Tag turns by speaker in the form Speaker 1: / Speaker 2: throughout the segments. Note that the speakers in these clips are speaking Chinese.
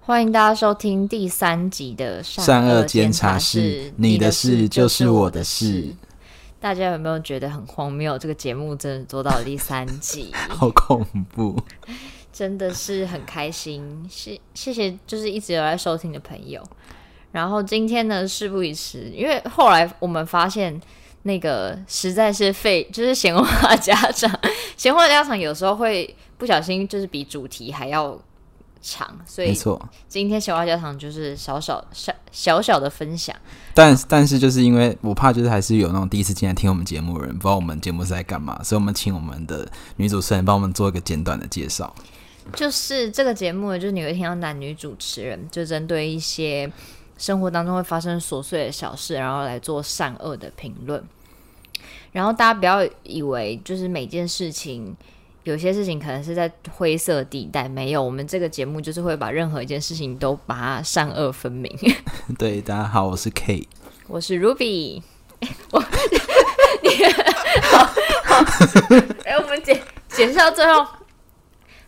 Speaker 1: 欢迎大家收听第三集的
Speaker 2: 善恶监察室，你的事就是我的事。
Speaker 1: 大家有没有觉得很荒谬？这个节目真的做到了第三集，
Speaker 2: 好恐怖！
Speaker 1: 真的是很开心，谢谢谢，就是一直有在收听的朋友。然后今天呢，事不宜迟，因为后来我们发现那个实在是废，就是闲话家常，闲话家常有时候会不小心就是比主题还要。长，所以没错。今天闲话家常就是小小小小小的分享，
Speaker 2: 但但是就是因为我怕，就是还是有那种第一次进来听我们节目的人，不知道我们节目是在干嘛，所以我们请我们的女主持人帮我们做一个简短的介绍。
Speaker 1: 就是这个节目，就是你会听到男女主持人就针对一些生活当中会发生琐碎的小事，然后来做善恶的评论。然后大家不要以为就是每件事情。有些事情可能是在灰色地带，没有。我们这个节目就是会把任何一件事情都把它善恶分明。
Speaker 2: 对，大家好，我是 K，
Speaker 1: 我是 Ruby。我，你好，好，哎，我们介介绍最后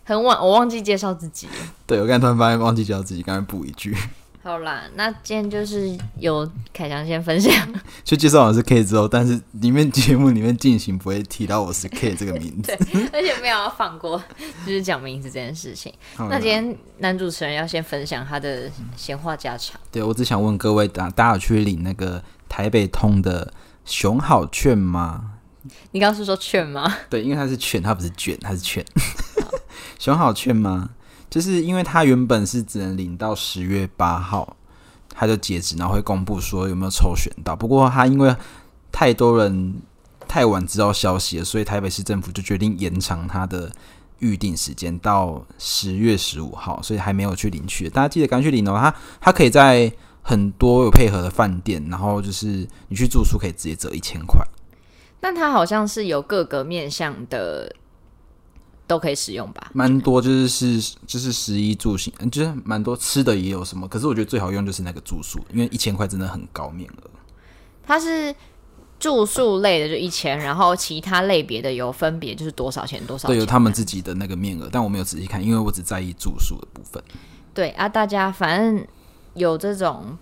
Speaker 1: 很晚，我忘记介绍自己。
Speaker 2: 对，我刚才突然发现忘记介绍自己，刚才补一句。
Speaker 1: 好啦，那今天就是由凯翔先分享，
Speaker 2: 就介绍我是 K 之后，但是里面节目里面进行不会提到我是 K 这个名字，
Speaker 1: 对，而且没有要放过，就是讲名字这件事情。那今天男主持人要先分享他的闲话家常。
Speaker 2: 对，我只想问各位，大大家有去领那个台北通的熊好券吗？
Speaker 1: 你刚刚是说券吗？
Speaker 2: 对，因为它是券，它不是卷，它是券。熊好券吗？就是因为他原本是只能领到十月八号，他就截止，然后会公布说有没有抽选到。不过他因为太多人太晚知道消息了，所以台北市政府就决定延长他的预定时间到十月十五号，所以还没有去领取。大家记得赶紧去领哦！他他可以在很多有配合的饭店，然后就是你去住宿可以直接折一千块。
Speaker 1: 但他好像是有各个面向的。都可以使用吧，
Speaker 2: 蛮多就是是就是食衣住行，就是蛮多吃的也有什么，可是我觉得最好用就是那个住宿，因为一千块真的很高面额。
Speaker 1: 它是住宿类的就一千，然后其他类别的有分别就是多少钱多少钱，
Speaker 2: 对，有他们自己的那个面额，但我没有仔细看，因为我只在意住宿的部分。
Speaker 1: 对啊，大家反正有这种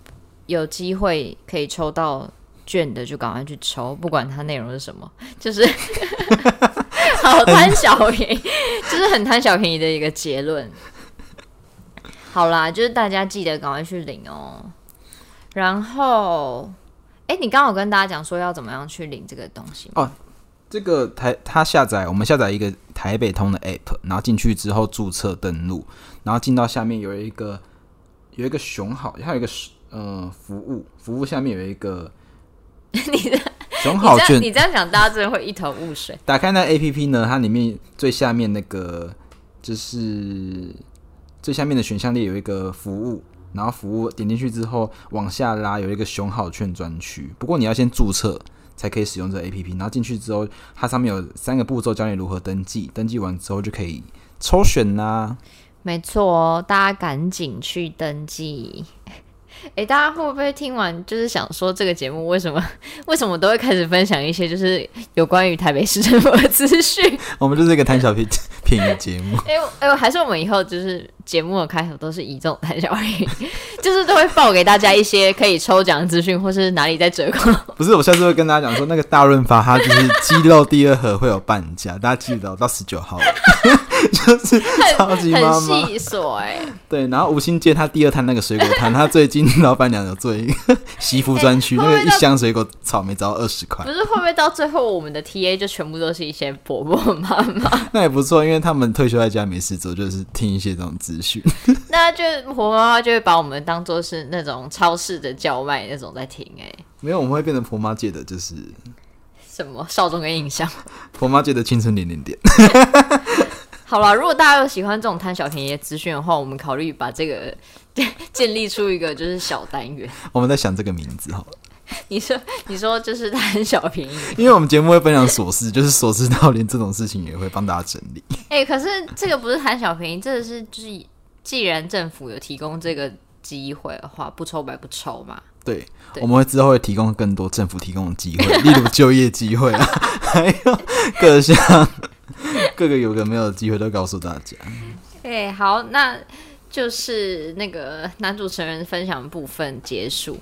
Speaker 1: 有机会可以抽到券的，就赶快去抽，不管它内容是什么，就是。好贪小便宜，就是很贪小便宜的一个结论。好啦，就是大家记得赶快去领哦。然后，哎、欸，你刚好跟大家讲说要怎么样去领这个东西
Speaker 2: 哦。这个台它下载，我们下载一个台北通的 app，然后进去之后注册登录，然后进到下面有一个有一个熊好，还有一个呃服务服务下面有一个
Speaker 1: 你的。
Speaker 2: 熊好券，
Speaker 1: 你这样讲，大家真的会一头雾水。
Speaker 2: 打开那 A P P 呢，它里面最下面那个就是最下面的选项列有一个服务，然后服务点进去之后往下拉有一个熊好券专区。不过你要先注册才可以使用这个 A P P，然后进去之后，它上面有三个步骤教你如何登记，登记完之后就可以抽选啦。
Speaker 1: 没错哦，大家赶紧去登记。哎、欸，大家会不会听完就是想说，这个节目为什么为什么都会开始分享一些就是有关于台北市政府的资讯？
Speaker 2: 我们就是一个贪小便便宜的节目。
Speaker 1: 哎哎、还是我们以后就是节目的开头都是以这种贪小便宜，就是都会报给大家一些可以抽奖资讯，或是哪里在折扣。
Speaker 2: 不是，我下次会跟大家讲说，那个大润发它就是鸡肉第二盒会有半价，大家记得到十九号。就是超级妈妈
Speaker 1: 很细琐哎，
Speaker 2: 对，然后吴兴街他第二摊那个水果摊，他最近老板娘有做一个 西服专区，那个一箱水果草莓只要二十块。
Speaker 1: 不是会不会到最后我们的 TA 就全部都是一些婆婆妈妈？
Speaker 2: 那也不错，因为他们退休在家没事做，就是听一些这种资讯。
Speaker 1: 那就婆婆妈妈就会把我们当做是那种超市的叫卖那种在听哎、欸。
Speaker 2: 没有，我们会变成婆妈界的就是
Speaker 1: 什么少中跟印象，
Speaker 2: 婆妈界的青春点点点。
Speaker 1: 好了，如果大家有喜欢这种贪小便宜的资讯的话，我们考虑把这个 建立出一个就是小单元。
Speaker 2: 我们在想这个名字好了。
Speaker 1: 你说，你说就是贪小便宜，
Speaker 2: 因为我们节目会分享琐事，就是琐事到连这种事情也会帮大家整理。
Speaker 1: 哎、欸，可是这个不是贪小便宜，这个是就是既然政府有提供这个机会的话，不抽白不抽嘛。
Speaker 2: 对，
Speaker 1: 对
Speaker 2: 我们会之后会提供更多政府提供的机会，例如就业机会啊，还有各项 各个有个没有的机会都告诉大家。
Speaker 1: 哎，好，那就是那个男主持人分享部分结束，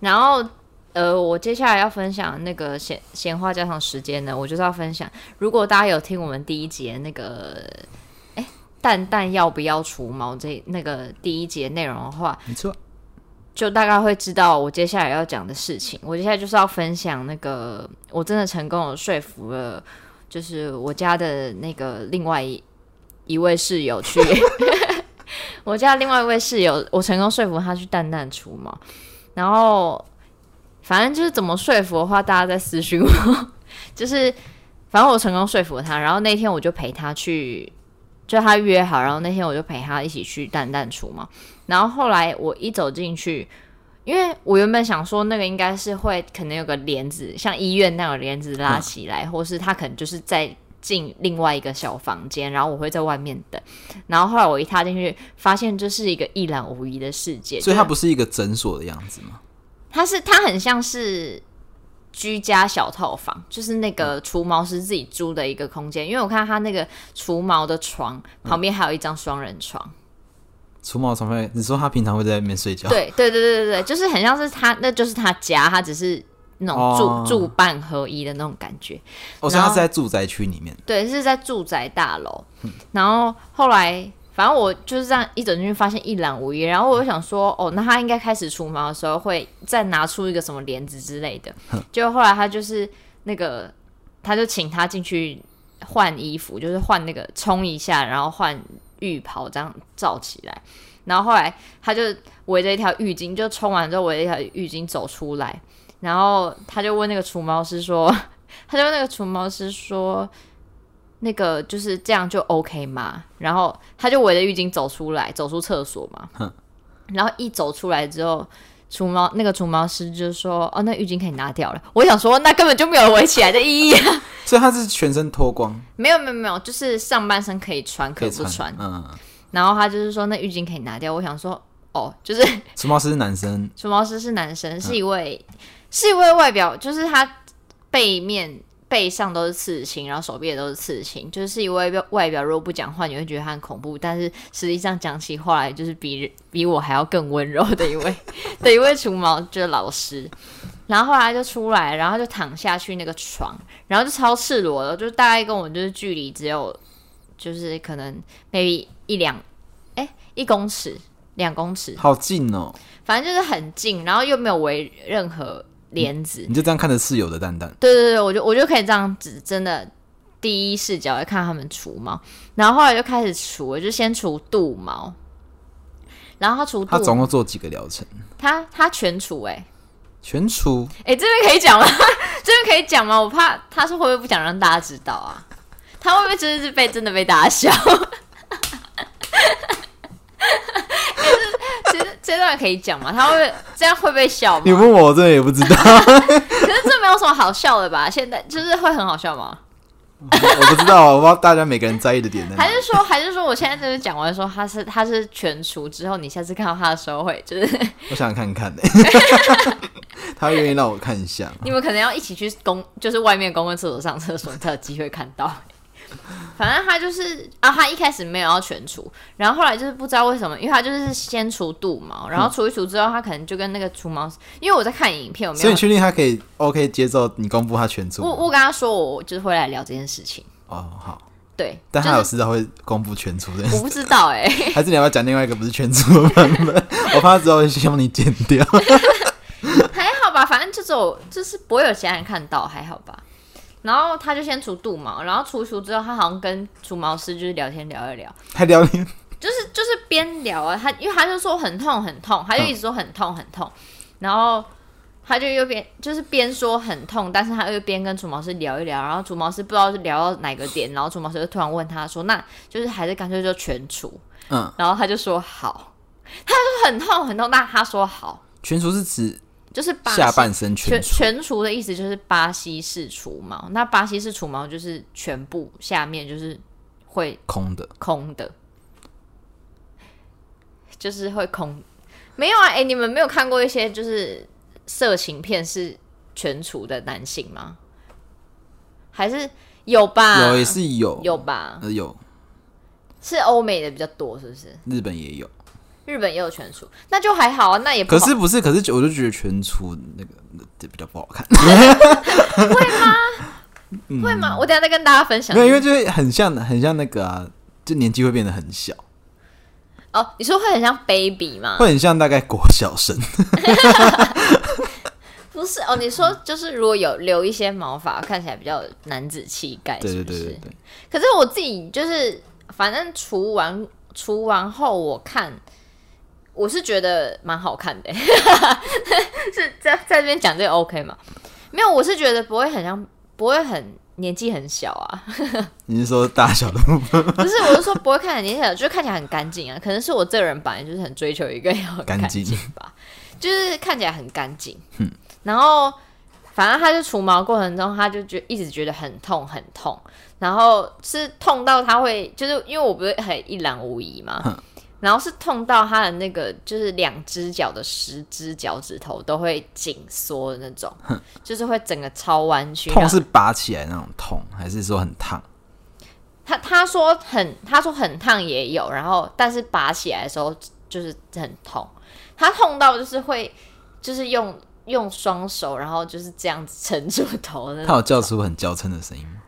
Speaker 1: 然后呃，我接下来要分享那个闲闲话家常时间呢，我就是要分享，如果大家有听我们第一节那个哎蛋蛋要不要除毛这那个第一节内容的话，
Speaker 2: 没错。
Speaker 1: 就大概会知道我接下来要讲的事情。我接下来就是要分享那个，我真的成功的说服了，就是我家的那个另外一一位室友去，我家另外一位室友，我成功说服他去蛋蛋除毛。然后反正就是怎么说服的话，大家在私讯我。就是反正我成功说服他，然后那天我就陪他去，就他约好，然后那天我就陪他一起去蛋蛋除毛。然后后来我一走进去，因为我原本想说那个应该是会可能有个帘子，像医院那种帘子拉起来，嗯、或是他可能就是在进另外一个小房间，然后我会在外面等。然后后来我一踏进去，发现这是一个一览无遗的世界，
Speaker 2: 所以它不是一个诊所的样子吗？
Speaker 1: 它是，它很像是居家小套房，就是那个除毛师自己租的一个空间。因为我看他那个除毛的床旁边还有一张双人床。嗯
Speaker 2: 除毛床位，你说他平常会在那边睡觉？
Speaker 1: 对对对对对，就是很像是他，那就是他家，他只是那种住、哦、住办合一的那种感觉。
Speaker 2: 我说、哦、他是在住宅区里面，
Speaker 1: 对，是在住宅大楼。嗯、然后后来，反正我就是这样一走进去，发现一览无遗。然后我就想说，哦，那他应该开始除毛的时候，会再拿出一个什么帘子之类的。就后来他就是那个，他就请他进去换衣服，就是换那个冲一下，然后换。浴袍这样罩起来，然后后来他就围着一条浴巾，就冲完之后围着一条浴巾走出来，然后他就问那个除毛师说：“ 他就问那个除毛师说，那个就是这样就 OK 吗？”然后他就围着浴巾走出来，走出厕所嘛。然后一走出来之后，除毛那个除毛师就说：“哦，那浴巾可以拿掉了。”我想说，那根本就没有围起来的意义啊。
Speaker 2: 所以他是全身脱光？
Speaker 1: 没有没有没有，就是上半身可以穿，可以不穿。嗯，然后他就是说那浴巾可以拿掉。我想说，哦，就是
Speaker 2: 除毛师是男生，
Speaker 1: 除毛师是男生，是一位、嗯、是一位外表，就是他背面背上都是刺青，然后手臂也都是刺青，就是一位外表如果不讲话你会觉得他很恐怖，但是实际上讲起话来就是比比我还要更温柔的一位 的一位除毛就是老师。然后后来就出来，然后就躺下去那个床，然后就超赤裸的，就是大概跟我就是距离只有，就是可能 maybe 一两，哎，一公尺、两公尺，
Speaker 2: 好近哦。
Speaker 1: 反正就是很近，然后又没有围任何帘子，
Speaker 2: 你就这样看着室友的蛋蛋。
Speaker 1: 对对对，我就我就可以这样子，真的第一视角来看他们除毛，然后后来就开始除，我就先除肚毛，然后他除，
Speaker 2: 他总共做几个疗程？
Speaker 1: 他他全除哎、欸。
Speaker 2: 全除？
Speaker 1: 哎、欸，这边可以讲吗？这边可以讲吗？我怕他是会不会不想让大家知道啊？他会不会真的是被真的被大家笑？这段可以讲吗？他会这样会被笑吗？
Speaker 2: 你问我，我真的也不知道。
Speaker 1: 可是这没有什么好笑的吧？现在就是会很好笑吗？
Speaker 2: 我不知道啊，我不知道大家每个人在意的点在哪。
Speaker 1: 还是说，还是说，我现在就是讲完说他是他是全除之后，你下次看到他的时候会就是，
Speaker 2: 我想看看呢、欸，他愿意让我看一下。
Speaker 1: 你们可能要一起去公，就是外面公共厕所上厕所，才有机会看到。反正他就是啊，他一开始没有要全除，然后后来就是不知道为什么，因为他就是先除肚毛，然后除一除之后，他可能就跟那个除毛，因为我在看影片，我没有，
Speaker 2: 所以你确定他可以 OK 接受你公布他全除？
Speaker 1: 我我跟他说，我就是会来聊这件事情。
Speaker 2: 哦，好，
Speaker 1: 对，
Speaker 2: 但他有知道会公布全除的、就是，
Speaker 1: 我不知道哎、欸，
Speaker 2: 还是你要不要讲另外一个不是全除的版本？我怕他之后会希望你剪掉，
Speaker 1: 还好吧，反正这种就是不会有其他人看到，还好吧。然后他就先除肚毛，然后除除之后，他好像跟除毛师就是聊天聊一聊，
Speaker 2: 还聊天，
Speaker 1: 就是就是边聊啊，他因为他就说很痛很痛，他就一直说很痛很痛，嗯、然后他就又边就是边说很痛，但是他又边跟除毛师聊一聊，然后除毛师不知道是聊到哪个点，然后除毛师就突然问他说，那就是还是干脆就全除，嗯，然后他就说好，他就说很痛很痛，那他说好，
Speaker 2: 全除是指。
Speaker 1: 就是
Speaker 2: 下半身全除，
Speaker 1: 全除的意思就是巴西式除毛。那巴西式除毛就是全部下面就是会
Speaker 2: 空的，
Speaker 1: 空的，就是会空。没有啊，哎、欸，你们没有看过一些就是色情片是全除的男性吗？还是有吧？
Speaker 2: 有也是有
Speaker 1: 有吧？
Speaker 2: 呃，有
Speaker 1: 是欧美的比较多，是不是？
Speaker 2: 日本也有，
Speaker 1: 日本也有全除，那就还好啊。那也不
Speaker 2: 可是不是？可是我就觉得全除那个那比较不好看，
Speaker 1: 会吗？嗯、会吗？我等下再跟大家分享。
Speaker 2: 没有，因为就是很像，很像那个啊，就年纪会变得很小。
Speaker 1: 哦，你说会很像 baby 吗？
Speaker 2: 会很像大概国小生。
Speaker 1: 不是哦，你说就是如果有留一些毛发，看起来比较男子气概，是不是？对对对对对。可是我自己就是，反正除完除完后，我看我是觉得蛮好看的。是在在这边讲这个 OK 吗？没有，我是觉得不会很像，不会很。年纪很小啊，
Speaker 2: 你是说大小的部分？
Speaker 1: 不是，我是说不会看起来年纪小，就是看起来很干净啊。可能是我这个人本来就是很追求一个要干净吧，就是看起来很干净。嗯，然后反正他就除毛过程中，他就觉一直觉得很痛很痛，然后是痛到他会，就是因为我不是很一览无遗嘛。嗯然后是痛到他的那个，就是两只脚的十只脚趾头都会紧缩的那种，就是会整个超弯曲。
Speaker 2: 痛是拔起来那种痛，还是说很烫？
Speaker 1: 他他说很，他说很烫也有，然后但是拔起来的时候就是很痛。他痛到就是会，就是用用双手，然后就是这样子撑住头的。
Speaker 2: 他有叫出很娇嗔的声音吗？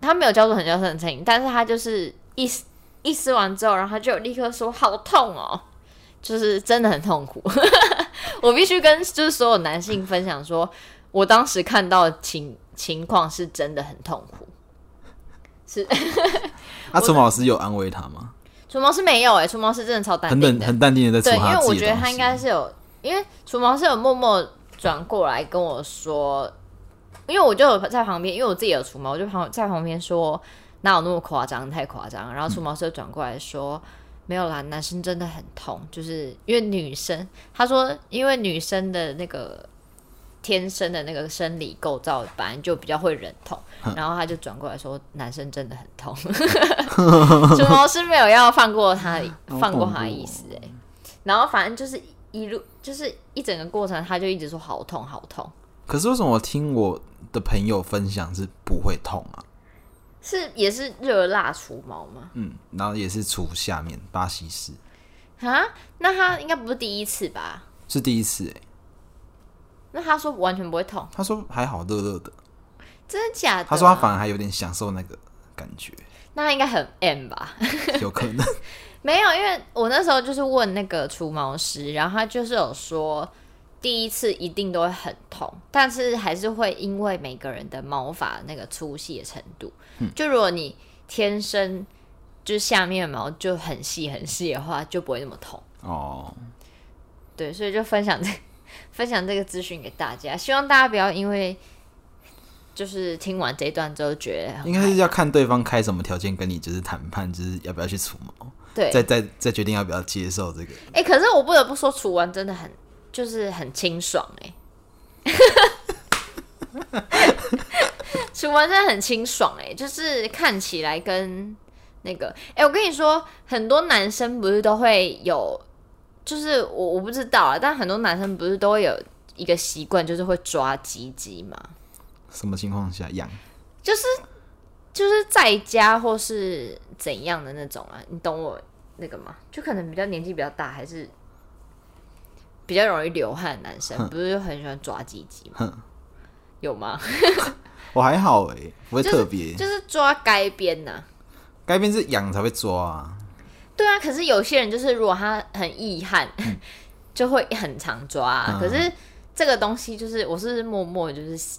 Speaker 1: 他没有叫出很娇嗔的声音，但是他就是一。一撕完之后，然后他就立刻说：“好痛哦，就是真的很痛苦。”我必须跟就是所有男性分享说，我当时看到情情况是真的很痛苦。是，
Speaker 2: 那除毛师有安慰他吗？
Speaker 1: 除毛师没有哎、欸，除毛师真的超淡定的，
Speaker 2: 很淡定的在除。对，
Speaker 1: 因为我觉得他应该是有，因为除毛师有默默转过来跟我说，因为我就有在旁边，因为我自己有除毛，我就旁在旁边说。哪有那么夸张？太夸张！然后除毛师转过来说：“嗯、没有啦，男生真的很痛，就是因为女生。”他说：“因为女生的那个天生的那个生理构造本来就比较会忍痛。嗯”然后他就转过来说：“男生真的很痛。”除毛师没有要放过他，放过他的意思哎。然后反正就是一路就是一整个过程，他就一直说好痛好痛。
Speaker 2: 可是为什么我听我的朋友分享是不会痛啊？
Speaker 1: 是也是热辣除毛吗？
Speaker 2: 嗯，然后也是除下面巴西式
Speaker 1: 啊？那他应该不是第一次吧？
Speaker 2: 是第一次哎、欸。
Speaker 1: 那他说完全不会痛？
Speaker 2: 他说还好，热热的。
Speaker 1: 真的假的？
Speaker 2: 他说他反而还有点享受那个感觉。
Speaker 1: 那他应该很 M 吧？
Speaker 2: 有可能。
Speaker 1: 没有，因为我那时候就是问那个除毛师，然后他就是有说。第一次一定都会很痛，但是还是会因为每个人的毛发那个粗细的程度，嗯，就如果你天生就下面的毛就很细很细的话，就不会那么痛哦。对，所以就分享这 分享这个资讯给大家，希望大家不要因为就是听完这一段之后觉得，应该是要看对方开什么条件跟你就是谈判，就是要不要去除毛，对，再再再决定要不要接受这个。哎、欸，可是我不得不说，除完真的很。就是很清爽哎、欸，除完真的很清爽哎、欸，就是看起来跟那个哎、欸，我跟你说，很多男生不是都会有，就是我我不知道啊，但很多男生不是都会有一个习惯，就是会抓鸡鸡吗？什么情况下养？就是就是在家或是怎样的那种啊？你懂我那个吗？就可能比较年纪比较大，还是？比较容易流汗的男生，不是就很喜欢抓鸡鸡吗？有吗？我还好哎、欸，不会特别、就是，就是抓该边呐。该边是痒才会抓啊。对啊，可是有些人就是如果他很易汗，嗯、就会很常抓、啊。可是这个东西就是我是默默就是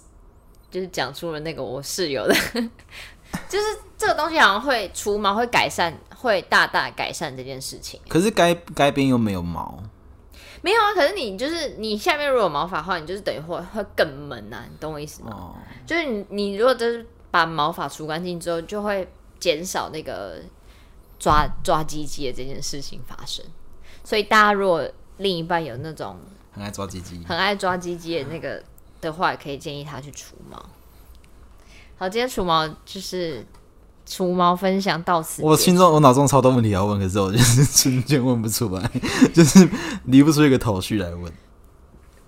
Speaker 1: 就是讲出了那个我室友的，就是这个东西好像会除毛会改善，会大大改善这件事情。可是该该边又没有毛。没有啊，可是你就是你下面如果有毛发的话，你就是等于会会更闷呐、啊，你懂我意思吗？哦、就是你你如果就是把毛发除干净之后，就会减少那个抓抓鸡鸡的这件事情发生。所以大家如果另一半有那种很爱抓鸡鸡、很爱抓鸡鸡的那个的话，也可以建议他去除毛。好，今天除毛就是。除毛分享到此，我心中我脑中超多问题要问，可是我就是瞬间问不出来，就是离不出一个头绪来问。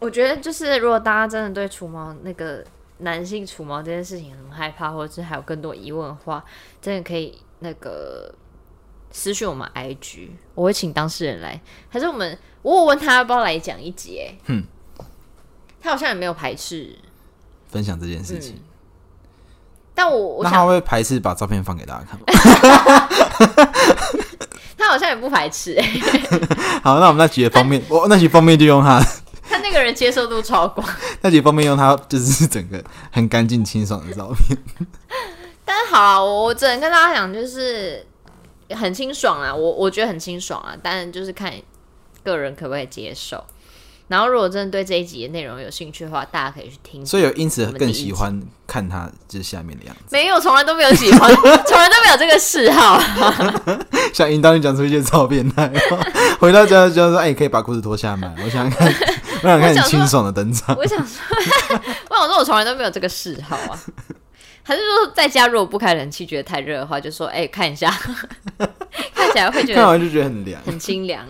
Speaker 1: 我觉得就是如果大家真的对除毛那个男性除毛这件事情很害怕，或者是还有更多疑问的话，真的可以那个私讯我们 IG，我会请当事人来，还是我们我问他要不要来讲一集？嗯，他好像也没有排斥
Speaker 2: 分享这件事情。嗯
Speaker 1: 但我我想
Speaker 2: 那他会排斥把照片放给大家看吗？
Speaker 1: 他好像也不排斥哎、欸。
Speaker 2: 好，那我们那几个封面，我那几封面就用他。
Speaker 1: 他那个人接受度超广。
Speaker 2: 那几封面用他就是整个很干净清爽的照片。
Speaker 1: 但是好啊，我我只能跟大家讲，就是很清爽啊，我我觉得很清爽啊，但就是看个人可不可以接受。然后，如果真的对这一集的内容有兴趣的话，大家可以去听。
Speaker 2: 所以有因此更喜欢看他就是下面的样子。
Speaker 1: 没有，从来都没有喜欢，从来都没有这个嗜好。
Speaker 2: 想引导你讲出一些超变态。回到家就说：“哎，可以把裤子脱下来。”我想看，我想看你清爽的登场。
Speaker 1: 我想说，我想说，我从来都没有这个嗜好啊。还是说，在家如果不开冷气，觉得太热的话，就说：“哎，看一下，看起来会觉得
Speaker 2: 看完就觉得很凉，
Speaker 1: 很清凉。”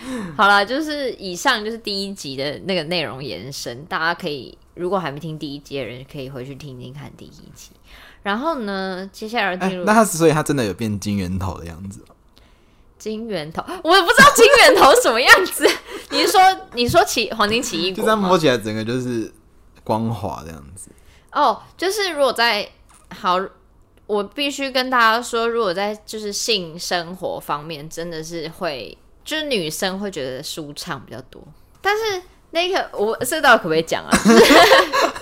Speaker 1: 好了，就是以上就是第一集的那个内容延伸，大家可以如果还没听第一集的人，可以回去听听看第一集。然后呢，接下来进入、欸、
Speaker 2: 那他所以他真的有变金圆头的样子？
Speaker 1: 金圆头，我也不知道金圆头什么样子。你是说你说起黄金奇异果，
Speaker 2: 就这样摸起来整个就是光滑这样子。
Speaker 1: 哦，就是如果在好，我必须跟大家说，如果在就是性生活方面，真的是会。就是女生会觉得舒畅比较多，但是那个我这道可不可以讲啊？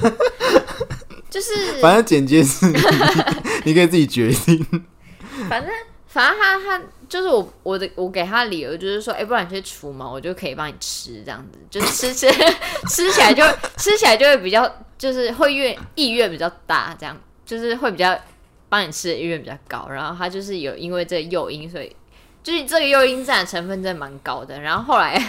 Speaker 1: 就是
Speaker 2: 反正剪接是你，你可以自己决定。
Speaker 1: 反正反正他他就是我我的我给他的理由就是说，哎、欸，不然你去除毛，我就可以帮你吃这样子，就吃吃吃起来就吃起来就会比较就是会愿意愿比较大，这样就是会比较帮你吃的意愿比较高。然后他就是有因为这个诱因，所以。就是这个诱因占的成分真的蛮高的，然后后来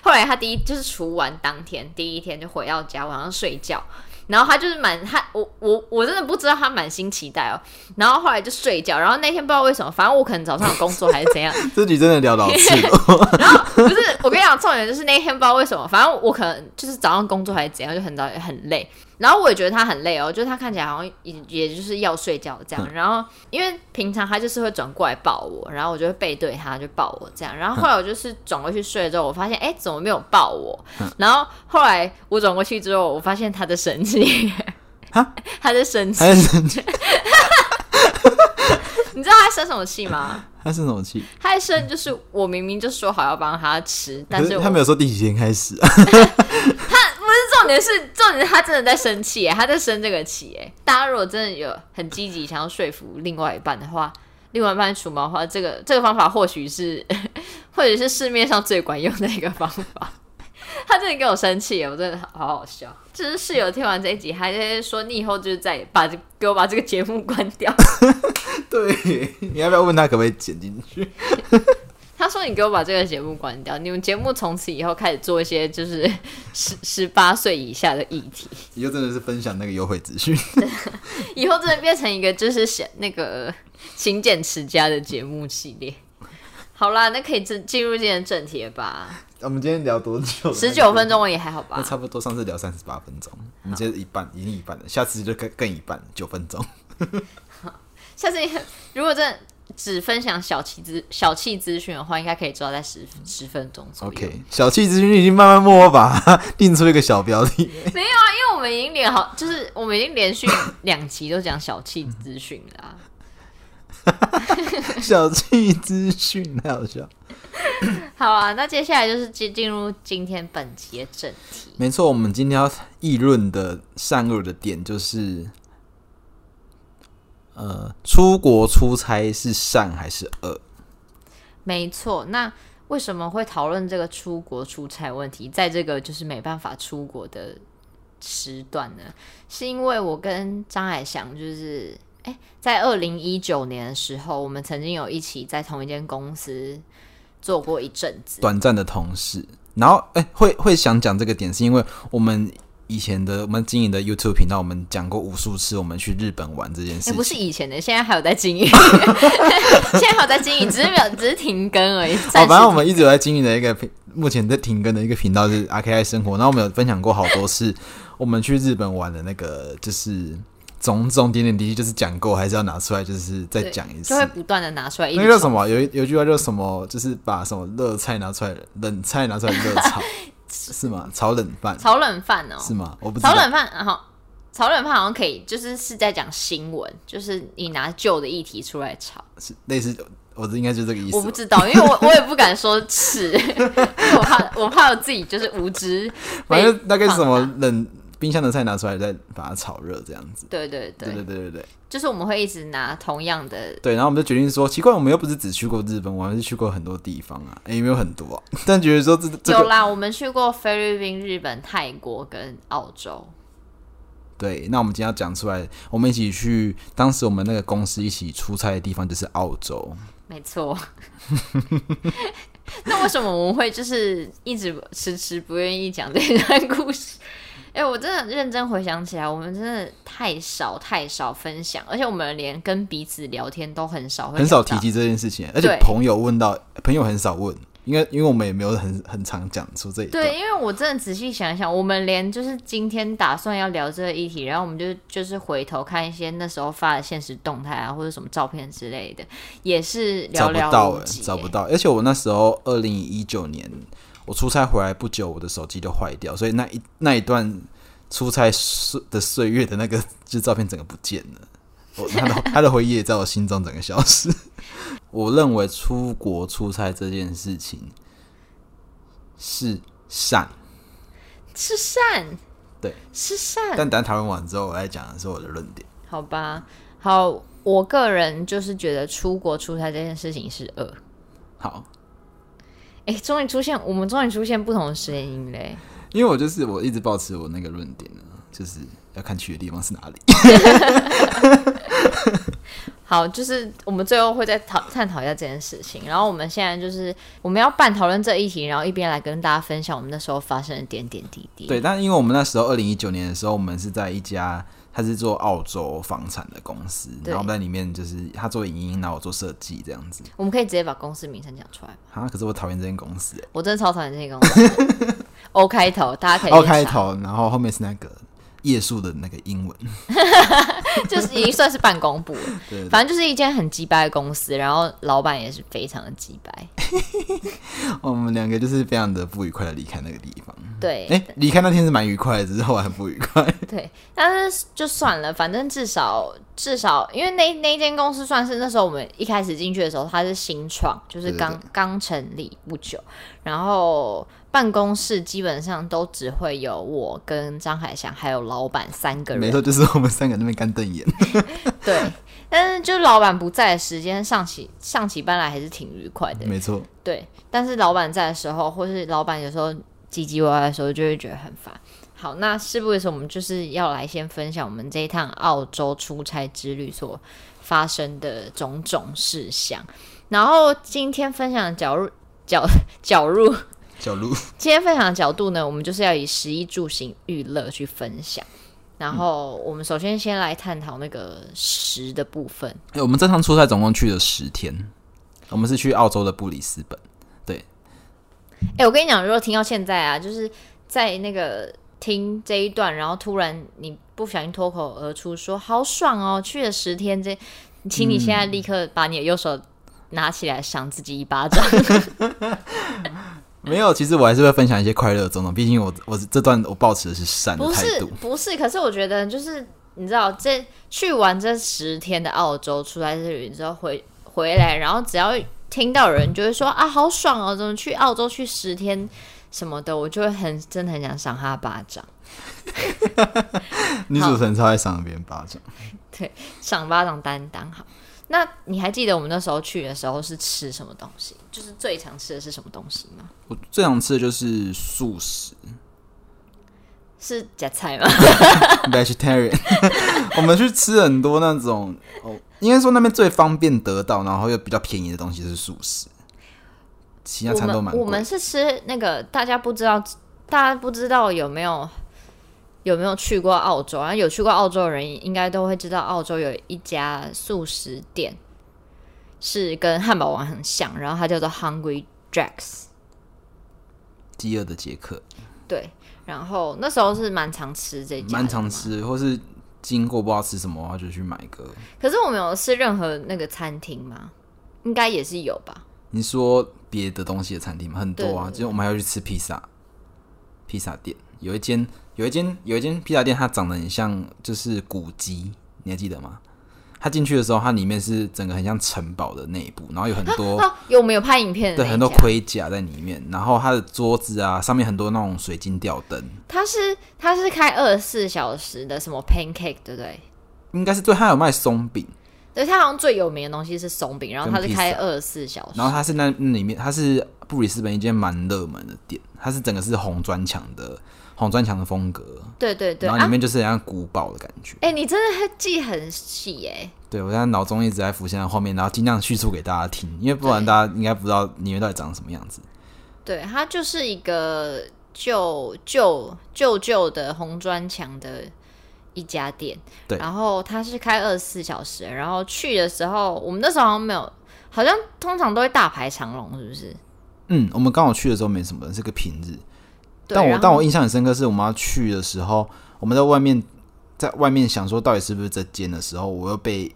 Speaker 1: 后来他第一就是除完当天第一天就回到家晚上睡觉，然后他就是满他我我我真的不知道他满心期待哦，然后后来就睡觉，然后那天不知道为什么，反正我可能早上有工作还是怎样，
Speaker 2: 自己真的聊到次
Speaker 1: 然后不是我跟你讲重点就是那天不知道为什么，反正我可能就是早上工作还是怎样，就很早也很累。然后我也觉得他很累哦，就是他看起来好像也也就是要睡觉这样。然后因为平常他就是会转过来抱我，然后我就会背对他就抱我这样。然后后来我就是转过去睡了之后，我发现哎怎么没有抱我？然后后来我转过去之后，我发现他的生气，他在生气，他在生气。你知道他生什么气吗？
Speaker 2: 他生什么气？
Speaker 1: 他在生就是我明明就说好要帮他吃，但是
Speaker 2: 他没有说第几天开始。
Speaker 1: 他。重点是，重点是他真的在生气哎，他在生这个气哎。大家如果真的有很积极想要说服另外一半的话，另外一半除毛的话，这个这个方法或许是，或者是市面上最管用的一个方法。他真的给我生气，我真的好好笑。就是室友听完这一集，还在说你以后就是再把给我把这个节目关掉。
Speaker 2: 对，你要不要问他可不可以剪进去？
Speaker 1: 他说：“你给我把这个节目关掉，你们节目从此以后开始做一些就是十十八岁以下的议题。
Speaker 2: 以后真的是分享那个优惠资讯，
Speaker 1: 以后真的变成一个就是写那个勤俭持家的节目系列。好啦，那可以进进入今天正题了吧？
Speaker 2: 我们今天聊多久？
Speaker 1: 十九分钟也还好吧？
Speaker 2: 那差不多，上次聊三十八分钟，我们今天一半，已经一半了，下次就更更一半，九分钟。
Speaker 1: 好，下次如果真的。”只分享小气资小气资讯的话，应该可以做到在十十分钟左右。
Speaker 2: OK，小气资讯已经慢慢默默把它定出一个小标题。
Speaker 1: 没有啊，因为我们已经连好，就是我们已经连续两期都讲小气资讯了。
Speaker 2: 小气资讯太好笑。
Speaker 1: 好啊，那接下来就是进进入今天本集的正题。
Speaker 2: 没错，我们今天要议论的善恶的点就是。呃，出国出差是善还是恶？
Speaker 1: 没错，那为什么会讨论这个出国出差问题？在这个就是没办法出国的时段呢？是因为我跟张海翔就是，哎，在二零一九年的时候，我们曾经有一起在同一间公司做过一阵子
Speaker 2: 短暂的同事，然后哎，会会想讲这个点，是因为我们。以前的我们经营的 YouTube 频道，我们讲过无数次，我们去日本玩这件事情。
Speaker 1: 欸、不是以前的，现在还有在经营，现在还有在经营，只是没有，只是停更而已。
Speaker 2: 哦，反正我们一直有在经营的一个目前在停更的一个频道是 RKI 生活，然后我们有分享过好多次我们去日本玩的那个，就是种种点点滴滴，就是讲过还是要拿出来，就是再讲一次，
Speaker 1: 就会不断的拿出来。
Speaker 2: 那个叫什么？有有一句话叫什么？就是把什么热菜拿出来，冷菜拿出来热炒，是吗？炒冷饭，
Speaker 1: 炒冷饭哦，
Speaker 2: 是吗？我不知道
Speaker 1: 炒冷饭，然后炒冷饭好像可以，就是是在讲新闻，就是你拿旧的议题出来炒，
Speaker 2: 是类似。我这应该就是这个意思。
Speaker 1: 我不知道，因为我我也不敢说是，我怕我怕我自己就是无知。
Speaker 2: 反正大概是什么冷冰箱的菜拿出来再把它炒热这样子。
Speaker 1: 对
Speaker 2: 对对。对对对
Speaker 1: 就是我们会一直拿同样的
Speaker 2: 对然后我们就决定说奇怪我们又不是只去过日本我还是去过很多地方啊。哎有没有很多啊。但觉得说这
Speaker 1: 有啦我们去过菲律宾日本泰国跟澳洲。
Speaker 2: 对那我们今天要讲出来我们一起去当时我们那个公司一起出差的地方就是澳洲。
Speaker 1: 没错。那为什么我们会就是一直迟迟不愿意讲这段故事？哎、欸，我真的认真回想起来，我们真的太少太少分享，而且我们连跟彼此聊天都很少，
Speaker 2: 很少提及这件事情，而且朋友问到，朋友很少问。因为因为我们也没有很很常讲出这一段。
Speaker 1: 对，因为我真的仔细想一想，我们连就是今天打算要聊这个议题，然后我们就就是回头看一些那时候发的现实动态啊，或者什么照片之类的，也是寥寥无几。找不到哎，
Speaker 2: 找不到。而且我那时候二零一九年我出差回来不久，我的手机就坏掉，所以那一那一段出差岁的岁月的那个就照片整个不见了。我他的他的回忆也在我心中整个消失。我认为出国出差这件事情是善，
Speaker 1: 是善，
Speaker 2: 对，
Speaker 1: 是善。
Speaker 2: 但等讨论完之后，我来讲的是我的论点。
Speaker 1: 好吧，好，我个人就是觉得出国出差这件事情是恶。
Speaker 2: 好，
Speaker 1: 哎、欸，终于出现，我们终于出现不同的声音嘞。
Speaker 2: 因为我就是我一直保持我那个论点呢，就是要看去的地方是哪里。
Speaker 1: 好，就是我们最后会再讨探讨一下这件事情。然后我们现在就是我们要办讨论这议题，然后一边来跟大家分享我们那时候发生的点点滴滴。
Speaker 2: 对，但因为我们那时候二零一九年的时候，我们是在一家他是做澳洲房产的公司，然后我们在里面就是他做影音，然后我做设计这样子。
Speaker 1: 我们可以直接把公司名称讲出来吗？
Speaker 2: 啊，可是我讨厌这间公司，
Speaker 1: 我真的超讨厌这间公司。O 开头，大家可以 O
Speaker 2: 开头，然后后面是那个。夜宿的那个英文，
Speaker 1: 就是已经算是半公布了。
Speaker 2: 对，
Speaker 1: 反正就是一间很鸡掰的公司，然后老板也是非常的鸡掰。
Speaker 2: 我们两个就是非常的不愉快的离开那个地方。
Speaker 1: 对，
Speaker 2: 哎、欸，离开那天是蛮愉快的，只是后来很不愉快。
Speaker 1: 对，但是就算了，反正至少至少，因为那那间公司算是那时候我们一开始进去的时候，它是新创，就是刚刚成立不久，然后。办公室基本上都只会有我跟张海翔还有老板三个人，
Speaker 2: 没错，就是我们三个那边干瞪眼。
Speaker 1: 对，但是就老板不在的时间，上起上起班来还是挺愉快的。
Speaker 2: 没错，
Speaker 1: 对，但是老板在的时候，或是老板有时候唧唧歪歪的时候，就会觉得很烦。好，那事不宜迟，我们就是要来先分享我们这一趟澳洲出差之旅所发生的种种事项。然后今天分享的角入角角入。
Speaker 2: 角度，
Speaker 1: 今天分享的角度呢，我们就是要以食衣住行娱乐去分享。然后我们首先先来探讨那个食的部分。
Speaker 2: 哎、欸，我们这趟出差总共去了十天，我们是去澳洲的布里斯本。对，
Speaker 1: 哎、欸，我跟你讲，如果听到现在啊，就是在那个听这一段，然后突然你不小心脱口而出说“好爽哦，去了十天”，这，请你现在立刻把你的右手拿起来，赏自己一巴掌。
Speaker 2: 没有，其实我还是会分享一些快乐的种种。毕竟我我这段我保持的是善的态度。
Speaker 1: 不是，不是。可是我觉得，就是你知道，这去完这十天的澳洲，出来这里之后回回来，然后只要听到人就会说啊，好爽哦，怎么去澳洲去十天什么的，我就会很真的很想赏他巴掌。
Speaker 2: 女主持人超爱赏别人巴掌，
Speaker 1: 对，赏巴掌担当好。那你还记得我们那时候去的时候是吃什么东西？就是最常吃的是什么东西吗？
Speaker 2: 我最常吃的就是素食，
Speaker 1: 是夹菜吗？
Speaker 2: Vegetarian。我们去吃很多那种哦，应该说那边最方便得到，然后又比较便宜的东西是素食，其他餐都蛮。
Speaker 1: 我们是吃那个大家不知道，大家不知道有没有？有没有去过澳洲啊？有去过澳洲的人应该都会知道，澳洲有一家素食店是跟汉堡王很像，然后它叫做 Hungry Jacks。
Speaker 2: 饥饿的杰克。
Speaker 1: 对，然后那时候是蛮常吃这家，
Speaker 2: 蛮常吃，或是经过不知道吃什么，然后就去买一个。
Speaker 1: 可是我没有吃任何那个餐厅吗？应该也是有吧？
Speaker 2: 你说别的东西的餐厅吗？很多啊，就是我们还要去吃披萨，披萨店有一间，有一间，有一间披萨店，它长得很像就是古迹，你还记得吗？他进去的时候，它里面是整个很像城堡的内部，然后有很多
Speaker 1: 有没有拍影片？
Speaker 2: 对，很多盔甲在里面，然后它的桌子啊，上面很多那种水晶吊灯。
Speaker 1: 它是它是开二十四小时的什么 pancake 对不对？
Speaker 2: 应该是对，它有卖松饼。
Speaker 1: 对，它好像最有名的东西是松饼，然后它是开二十四小时。
Speaker 2: 然后它是那里面，它是布里斯本一间蛮热门的店，它是整个是红砖墙的。红砖墙的风格，
Speaker 1: 对对对，
Speaker 2: 然后里面就是很像古堡的感觉。
Speaker 1: 哎、啊欸，你真的记很细哎。
Speaker 2: 对，我现在脑中一直在浮现在后面，然后尽量叙述给大家听，因为不然大家应该不知道里面到底长什么样子。
Speaker 1: 对，它就是一个旧旧旧旧的红砖墙的一家店。对，然后它是开二十四小时，然后去的时候，我们那时候好像没有，好像通常都会大排长龙，是不是？
Speaker 2: 嗯，我们刚好去的时候没什么人，是个平日。但我但我印象很深刻，是我们要去的时候，我们在外面，在外面想说到底是不是这间的时候，我又被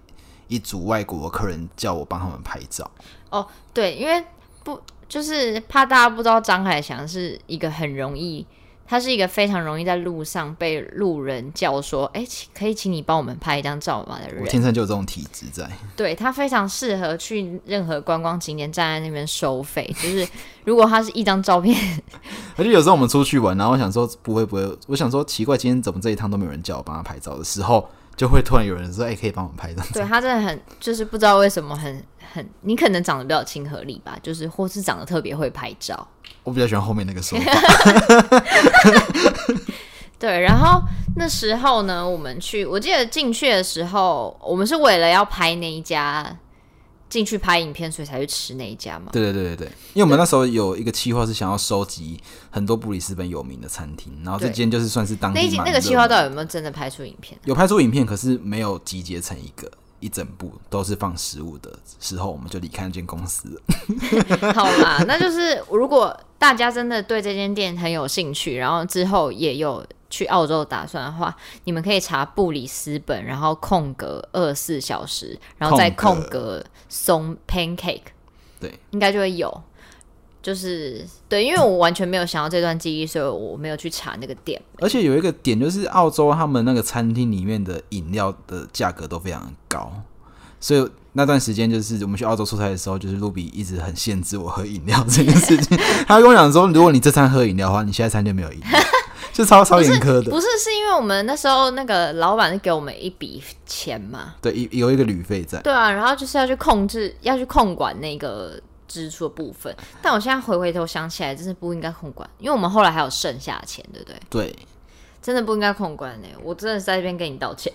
Speaker 2: 一组外国的客人叫我帮他们拍照。哦，
Speaker 1: 对，因为不就是怕大家不知道张海翔是一个很容易。他是一个非常容易在路上被路人叫说：“哎、欸，可以请你帮我们拍一张照吗？”的人，
Speaker 2: 我天生就有这种体质在。
Speaker 1: 对，他非常适合去任何观光景点，站在那边收费。就是如果他是一张照片，
Speaker 2: 而且有时候我们出去玩，然后我想说不会不会，我想说奇怪，今天怎么这一趟都没有人叫我帮他拍照的时候，就会突然有人说：“哎、欸，可以帮我们拍一张照。”
Speaker 1: 对，他真的很就是不知道为什么很很，你可能长得比较亲和力吧，就是或是长得特别会拍照。
Speaker 2: 我比较喜欢后面那个说法。
Speaker 1: 对，然后那时候呢，我们去，我记得进去的时候，我们是为了要拍那一家，进去拍影片，所以才去吃那一家嘛。
Speaker 2: 对对对对对，因为我们那时候有一个计划是想要收集很多布里斯本有名的餐厅，然后这间就是算是当地那
Speaker 1: 那个计划到底有没有真的拍出影片？
Speaker 2: 有拍出影片，可是没有集结成一个。一整部都是放食物的时候，我们就离开那间公司了。
Speaker 1: 好啦，那就是如果大家真的对这间店很有兴趣，然后之后也有去澳洲打算的话，你们可以查布里斯本，然后空格二十四小时，然后再空格松 pancake，
Speaker 2: 对，
Speaker 1: 应该就会有。就是对，因为我完全没有想到这段记忆，所以我没有去查那个店。
Speaker 2: 而且有一个点就是，澳洲他们那个餐厅里面的饮料的价格都非常高，所以那段时间就是我们去澳洲出差的时候，就是露比一直很限制我喝饮料这件事情。他跟我讲说，如果你这餐喝饮料的话，你下一餐就没有饮料，就超超严苛的。
Speaker 1: 不是，是因为我们那时候那个老板是给我们一笔钱嘛？
Speaker 2: 对，有有一个旅费在。
Speaker 1: 对啊，然后就是要去控制，要去控管那个。支出的部分，但我现在回回头想起来，真是不应该控管，因为我们后来还有剩下的钱，对不对？
Speaker 2: 对，
Speaker 1: 真的不应该控管呢。我真的是在这边跟你道歉。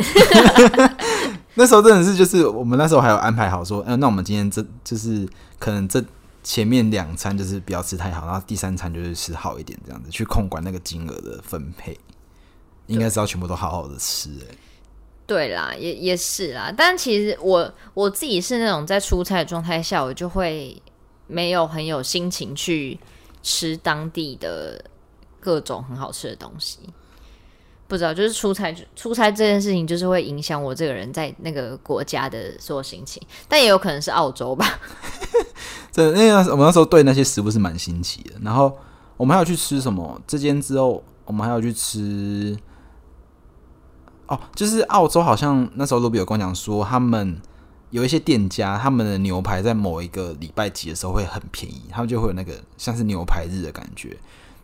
Speaker 2: 那时候真的是，就是我们那时候还有安排好说，嗯、呃，那我们今天这就是可能这前面两餐就是不要吃太好，然后第三餐就是吃好一点，这样子去控管那个金额的分配，应该是要全部都好好的吃。哎，
Speaker 1: 对啦，也也是啦，但其实我我自己是那种在出差的状态下，我就会。没有很有心情去吃当地的各种很好吃的东西，不知道就是出差出差这件事情，就是会影响我这个人在那个国家的所有心情，但也有可能是澳洲吧。
Speaker 2: 这那个我们那时候对那些食物是蛮新奇的，然后我们还要去吃什么？这间之后我们还要去吃哦，就是澳洲好像那时候卢比有跟我讲说他们。有一些店家，他们的牛排在某一个礼拜几的时候会很便宜，他们就会有那个像是牛排日的感觉，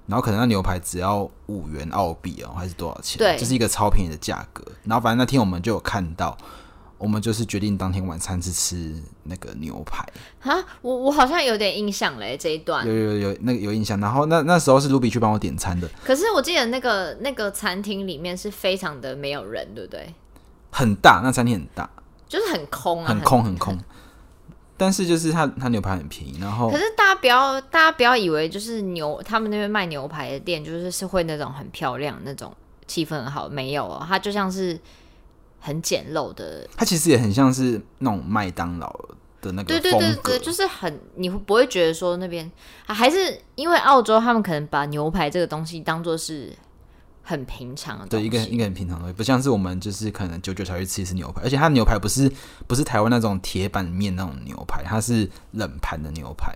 Speaker 2: 然后可能那牛排只要五元澳币哦，还是多少钱？对，就是一个超便宜的价格。然后反正那天我们就有看到，我们就是决定当天晚餐是吃那个牛排
Speaker 1: 啊。我我好像有点印象嘞，这一段
Speaker 2: 有有有那个有印象。然后那那时候是卢比去帮我点餐的，
Speaker 1: 可是我记得那个那个餐厅里面是非常的没有人，对不对？
Speaker 2: 很大，那餐厅很大。
Speaker 1: 就是很空啊，
Speaker 2: 很空很空，但是就是它它牛排很便宜，然后
Speaker 1: 可是大家不要大家不要以为就是牛他们那边卖牛排的店就是是会那种很漂亮那种气氛很好，没有哦，它就像是很简陋的，
Speaker 2: 它其实也很像是那种麦当劳的那个
Speaker 1: 对对对对，就是很你会不会觉得说那边、啊、还是因为澳洲他们可能把牛排这个东西当做是很平常的，
Speaker 2: 对一个一个很平常的，不像是我们就是可能久久才会吃一次牛排，而且它的牛排不是不是台湾那种铁板面那种牛排，它是冷盘的牛排。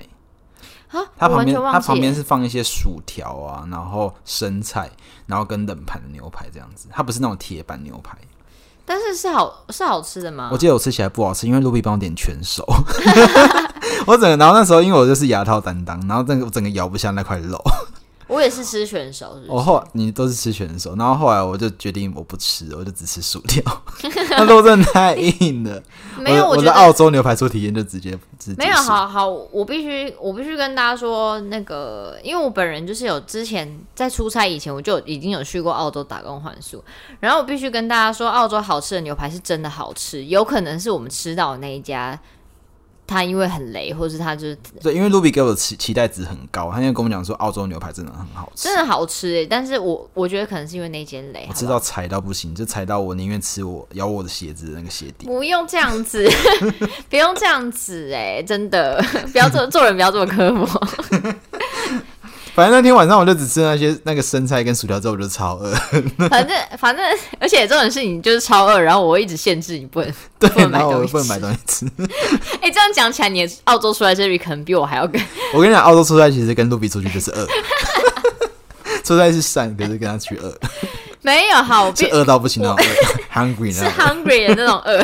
Speaker 1: 啊，
Speaker 2: 它旁边它旁边是放一些薯条啊，然后生菜，然后跟冷盘的牛排这样子，它不是那种铁板牛排。
Speaker 1: 但是是好是好吃的吗？
Speaker 2: 我记得我吃起来不好吃，因为卢比帮我点全熟，我整个然后那时候因为我就是牙套担当，然后整个我整个咬不下那块肉。
Speaker 1: 我也是吃全熟，是不是？
Speaker 2: 我后你都是吃全熟，然后后来我就决定我不吃，我就只吃薯条。那肉真的太硬了。
Speaker 1: 没有，
Speaker 2: 我在澳洲牛排做体验就直接直接
Speaker 1: 没有。好好，我必须我必须跟大家说，那个因为我本人就是有之前在出差以前我就已经有去过澳洲打工换宿，然后我必须跟大家说，澳洲好吃的牛排是真的好吃，有可能是我们吃到的那一家。他因为很雷，或是他就是
Speaker 2: 对，因为卢比给我的期期待值很高，他现在跟我们讲说澳洲牛排真的很好吃，
Speaker 1: 真的好吃诶。但是我我觉得可能是因为那间雷，
Speaker 2: 我知道踩到不行，就踩到我宁愿吃我咬我的鞋子的那个鞋底。
Speaker 1: 不用这样子，不用这样子诶，真的 不要做做人不要这么刻薄。
Speaker 2: 反正那天晚上我就只吃那些那个生菜跟薯条之后，我就超饿。
Speaker 1: 反正反正，而且这种事情就是超饿，然后我会一直限制你不能
Speaker 2: 对，
Speaker 1: 不能买东西，
Speaker 2: 然后我不能买东西吃。
Speaker 1: 哎、欸，这样讲起来，你澳洲出来这里可能比我还要更。
Speaker 2: 我跟你讲，澳洲出差其实跟露比出去就是饿，出差是善，可是跟他去饿。没
Speaker 1: 有好，
Speaker 2: 是饿到不行那种饿，hungry
Speaker 1: 是 hungry 的那种饿。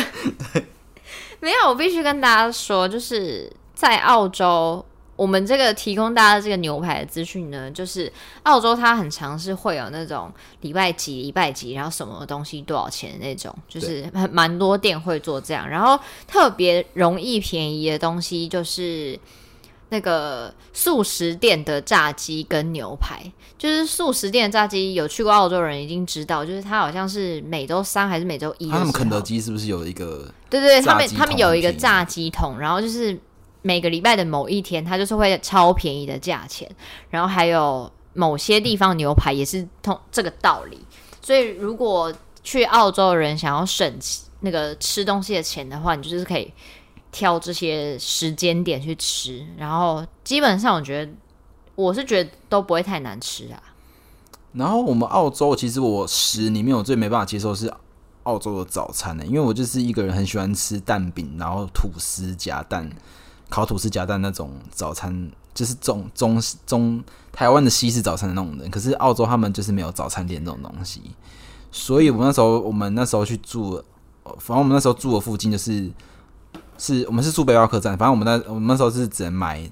Speaker 1: 没有，我必须跟大家说，就是在澳洲。我们这个提供大家这个牛排的资讯呢，就是澳洲它很常是会有那种礼拜几礼拜几，然后什么东西多少钱的那种，就是很蛮多店会做这样。然后特别容易便宜的东西就是那个素食店的炸鸡跟牛排，就是素食店的炸鸡，有去过澳洲人一定知道，就是它好像是每周三还是每周一。
Speaker 2: 他们肯德基是不是有一个？
Speaker 1: 对对对，他们他们有一个炸鸡桶，然后就是。每个礼拜的某一天，它就是会超便宜的价钱，然后还有某些地方牛排也是通这个道理。所以，如果去澳洲的人想要省那个吃东西的钱的话，你就是可以挑这些时间点去吃。然后，基本上我觉得我是觉得都不会太难吃啊。
Speaker 2: 然后，我们澳洲其实我食里面我最没办法接受是澳洲的早餐呢，因为我就是一个人很喜欢吃蛋饼，然后吐司夹蛋。烤吐司夹蛋那种早餐，就是中中中台湾的西式早餐的那种人。可是澳洲他们就是没有早餐店这种东西，所以我那时候我们那时候去住，反正我们那时候住的附近就是是我们是住背包客栈，反正我们那我们那时候是只能买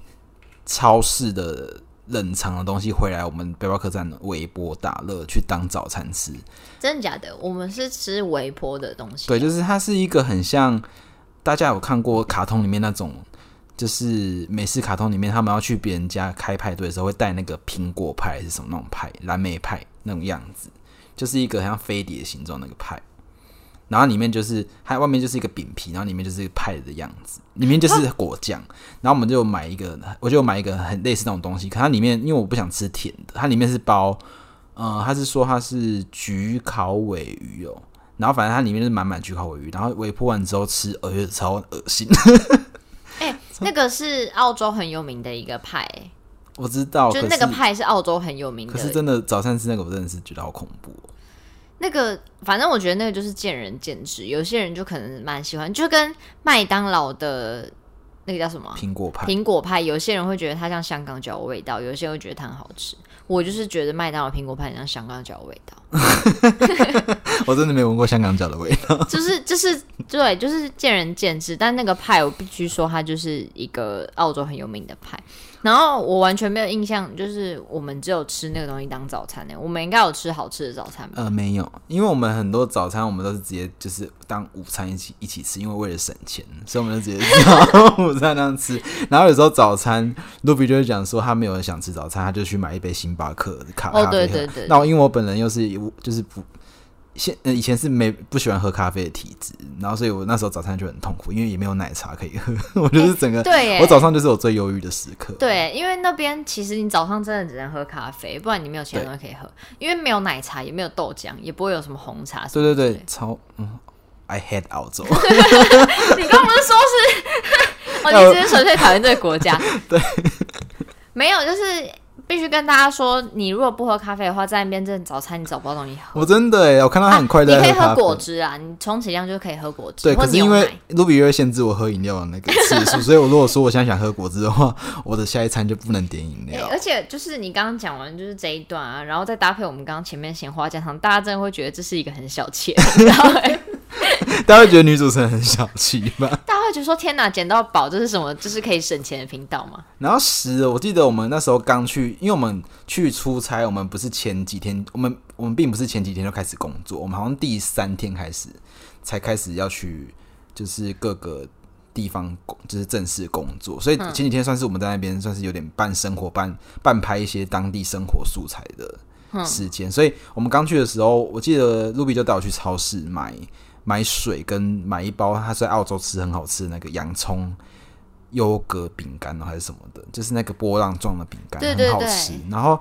Speaker 2: 超市的冷藏的东西回来，我们背包客栈微波打热去当早餐吃。
Speaker 1: 真的假的？我们是吃微波的东西。
Speaker 2: 对，就是它是一个很像大家有看过卡通里面那种。就是美式卡通里面，他们要去别人家开派对的时候，会带那个苹果派还是什么那种派，蓝莓派那种样子，就是一个像飞碟形状那个派，然后里面就是它外面就是一个饼皮，然后里面就是一个派的样子，里面就是果酱，然后我们就买一个，我就买一个很类似那种东西，可它里面因为我不想吃甜的，它里面是包，呃，它是说它是焗烤尾鱼哦，然后反正它里面是满满焗烤尾鱼，然后尾破完之后吃，呃，超恶心。
Speaker 1: 那个是澳洲很有名的一个派，欸，
Speaker 2: 我知道，
Speaker 1: 就那个派是澳洲很有名的。
Speaker 2: 可是真的早餐吃那个，我真的是觉得好恐怖，喔。
Speaker 1: 那个，反正我觉得那个就是见仁见智，有些人就可能蛮喜欢，就跟麦当劳的那个叫什么
Speaker 2: 苹果派，
Speaker 1: 苹果派，有些人会觉得它像香港脚的味道，有些人会觉得它很好吃。我就是觉得麦当劳苹果派很像香港脚的味道。
Speaker 2: 我真的没闻过香港脚的味道。
Speaker 1: 就是就是对，就是见仁见智。但那个派我必须说，它就是一个澳洲很有名的派。然后我完全没有印象，就是我们只有吃那个东西当早餐呢。我们应该有吃好吃的早餐吧？
Speaker 2: 呃，没有，因为我们很多早餐我们都是直接就是当午餐一起一起吃，因为为了省钱，所以我们就直接当午餐那样吃。然后有时候早餐，露比就会讲说他没有想吃早餐，他就去买一杯星巴克的咖啡。哦，对对对。那因为我本人又是就是不。现以前是没不喜欢喝咖啡的体质，然后所以我那时候早餐就很痛苦，因为也没有奶茶可以喝。我就是整个，对，我早上就是我最忧郁的时刻。
Speaker 1: 对，因为那边其实你早上真的只能喝咖啡，不然你没有其他东西可以喝，因为没有奶茶，也没有豆浆，也不会有什么红茶。
Speaker 2: 对对对，超嗯，I hate 澳洲。
Speaker 1: 你刚不是说是 哦，你只是纯粹讨厌这个国家。对，没有，就是。必须跟大家说，你如果不喝咖啡的话，在那边真的早餐你找不到东西喝。
Speaker 2: 我真的哎，我看到他很快乐、啊。
Speaker 1: 你可以喝果汁啊，你充其量就可以喝果汁。
Speaker 2: 对，可是因为卢比会限制我喝饮料的那个次数，所以我如果说我现在想喝果汁的话，我的下一餐就不能点饮料、欸。
Speaker 1: 而且就是你刚刚讲完就是这一段啊，然后再搭配我们刚刚前面闲话家常，大家真的会觉得这是一个很小气，你知道吗？
Speaker 2: 大家会觉得女主持人很小气吧？
Speaker 1: 大家会觉得说：“天哪，捡到宝，这是什么？这是可以省钱的频道吗？”
Speaker 2: 然后十，我记得我们那时候刚去，因为我们去出差，我们不是前几天，我们我们并不是前几天就开始工作，我们好像第三天开始才开始要去，就是各个地方工，就是正式工作。所以前几天算是我们在那边算是有点半生活、半半拍一些当地生活素材的时间。所以我们刚去的时候，我记得露比就带我去超市买。买水跟买一包，他在澳洲吃很好吃的那个洋葱优格饼干还是什么的，就是那个波浪状的饼干，
Speaker 1: 对对对，
Speaker 2: 很好吃。然后，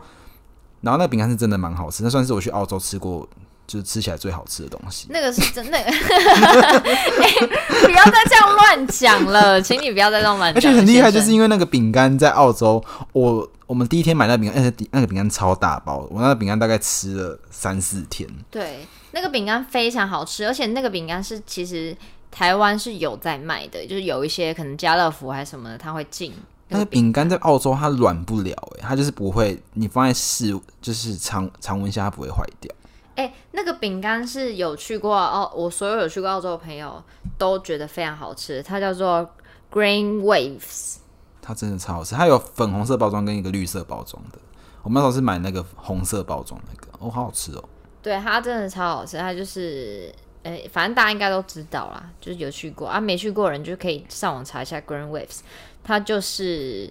Speaker 2: 然后那个饼干是真的蛮好吃，那算是我去澳洲吃过就是吃起来最好吃的东西。
Speaker 1: 那个是真的，欸、不要再这样乱讲了，请你不要再这样乱讲。
Speaker 2: 而且很厉害，就是因为那个饼干在澳洲，我我们第一天买那饼干，而且那个饼干超大包，我那个饼干大概吃了三四天。
Speaker 1: 对。那个饼干非常好吃，而且那个饼干是其实台湾是有在卖的，就是有一些可能家乐福还是什么的，它会进。
Speaker 2: 那个饼干在澳洲它软不了，哎，它就是不会，你放在室就是常常温下它不会坏掉。
Speaker 1: 哎，那个饼干是有去过澳，我所有有去过澳洲的朋友都觉得非常好吃，它叫做 Green Waves，
Speaker 2: 它真的超好吃，它有粉红色包装跟一个绿色包装的，我们那时候是买那个红色包装那个，哦，好好吃哦。
Speaker 1: 对，它真的超好吃，它就是，诶，反正大家应该都知道啦，就是有去过啊，没去过的人就可以上网查一下 Green Waves，它就是，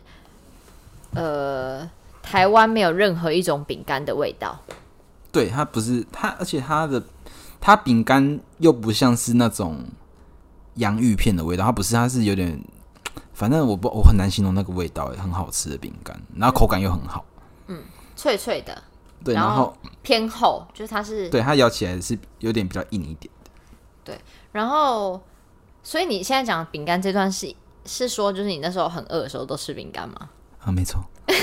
Speaker 1: 呃，台湾没有任何一种饼干的味道。
Speaker 2: 对，它不是它，而且它的它饼干又不像是那种洋芋片的味道，它不是，它是有点，反正我不我很难形容那个味道，很好吃的饼干，然后口感又很好，
Speaker 1: 嗯，脆脆的。
Speaker 2: 对，然后
Speaker 1: 偏厚，就是它是
Speaker 2: 对它咬起来是有点比较硬一点的。
Speaker 1: 对，然后所以你现在讲饼干这段是是说，就是你那时候很饿的时候都吃饼干吗？
Speaker 2: 啊，没错。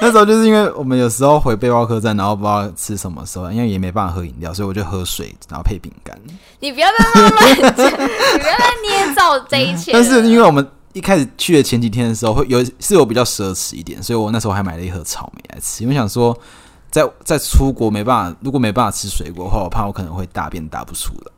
Speaker 2: 那时候就是因为我们有时候回背包客栈，然后不知道吃什么时候，因为也没办法喝饮料，所以我就喝水，然后配饼干。
Speaker 1: 你不要再乱讲，你不要再捏造这一切。
Speaker 2: 但是因为我们。一开始去的前几天的时候，会有是我比较奢侈一点，所以我那时候还买了一盒草莓来吃，因为想说在在出国没办法，如果没办法吃水果的话，我怕我可能会大便大不出来。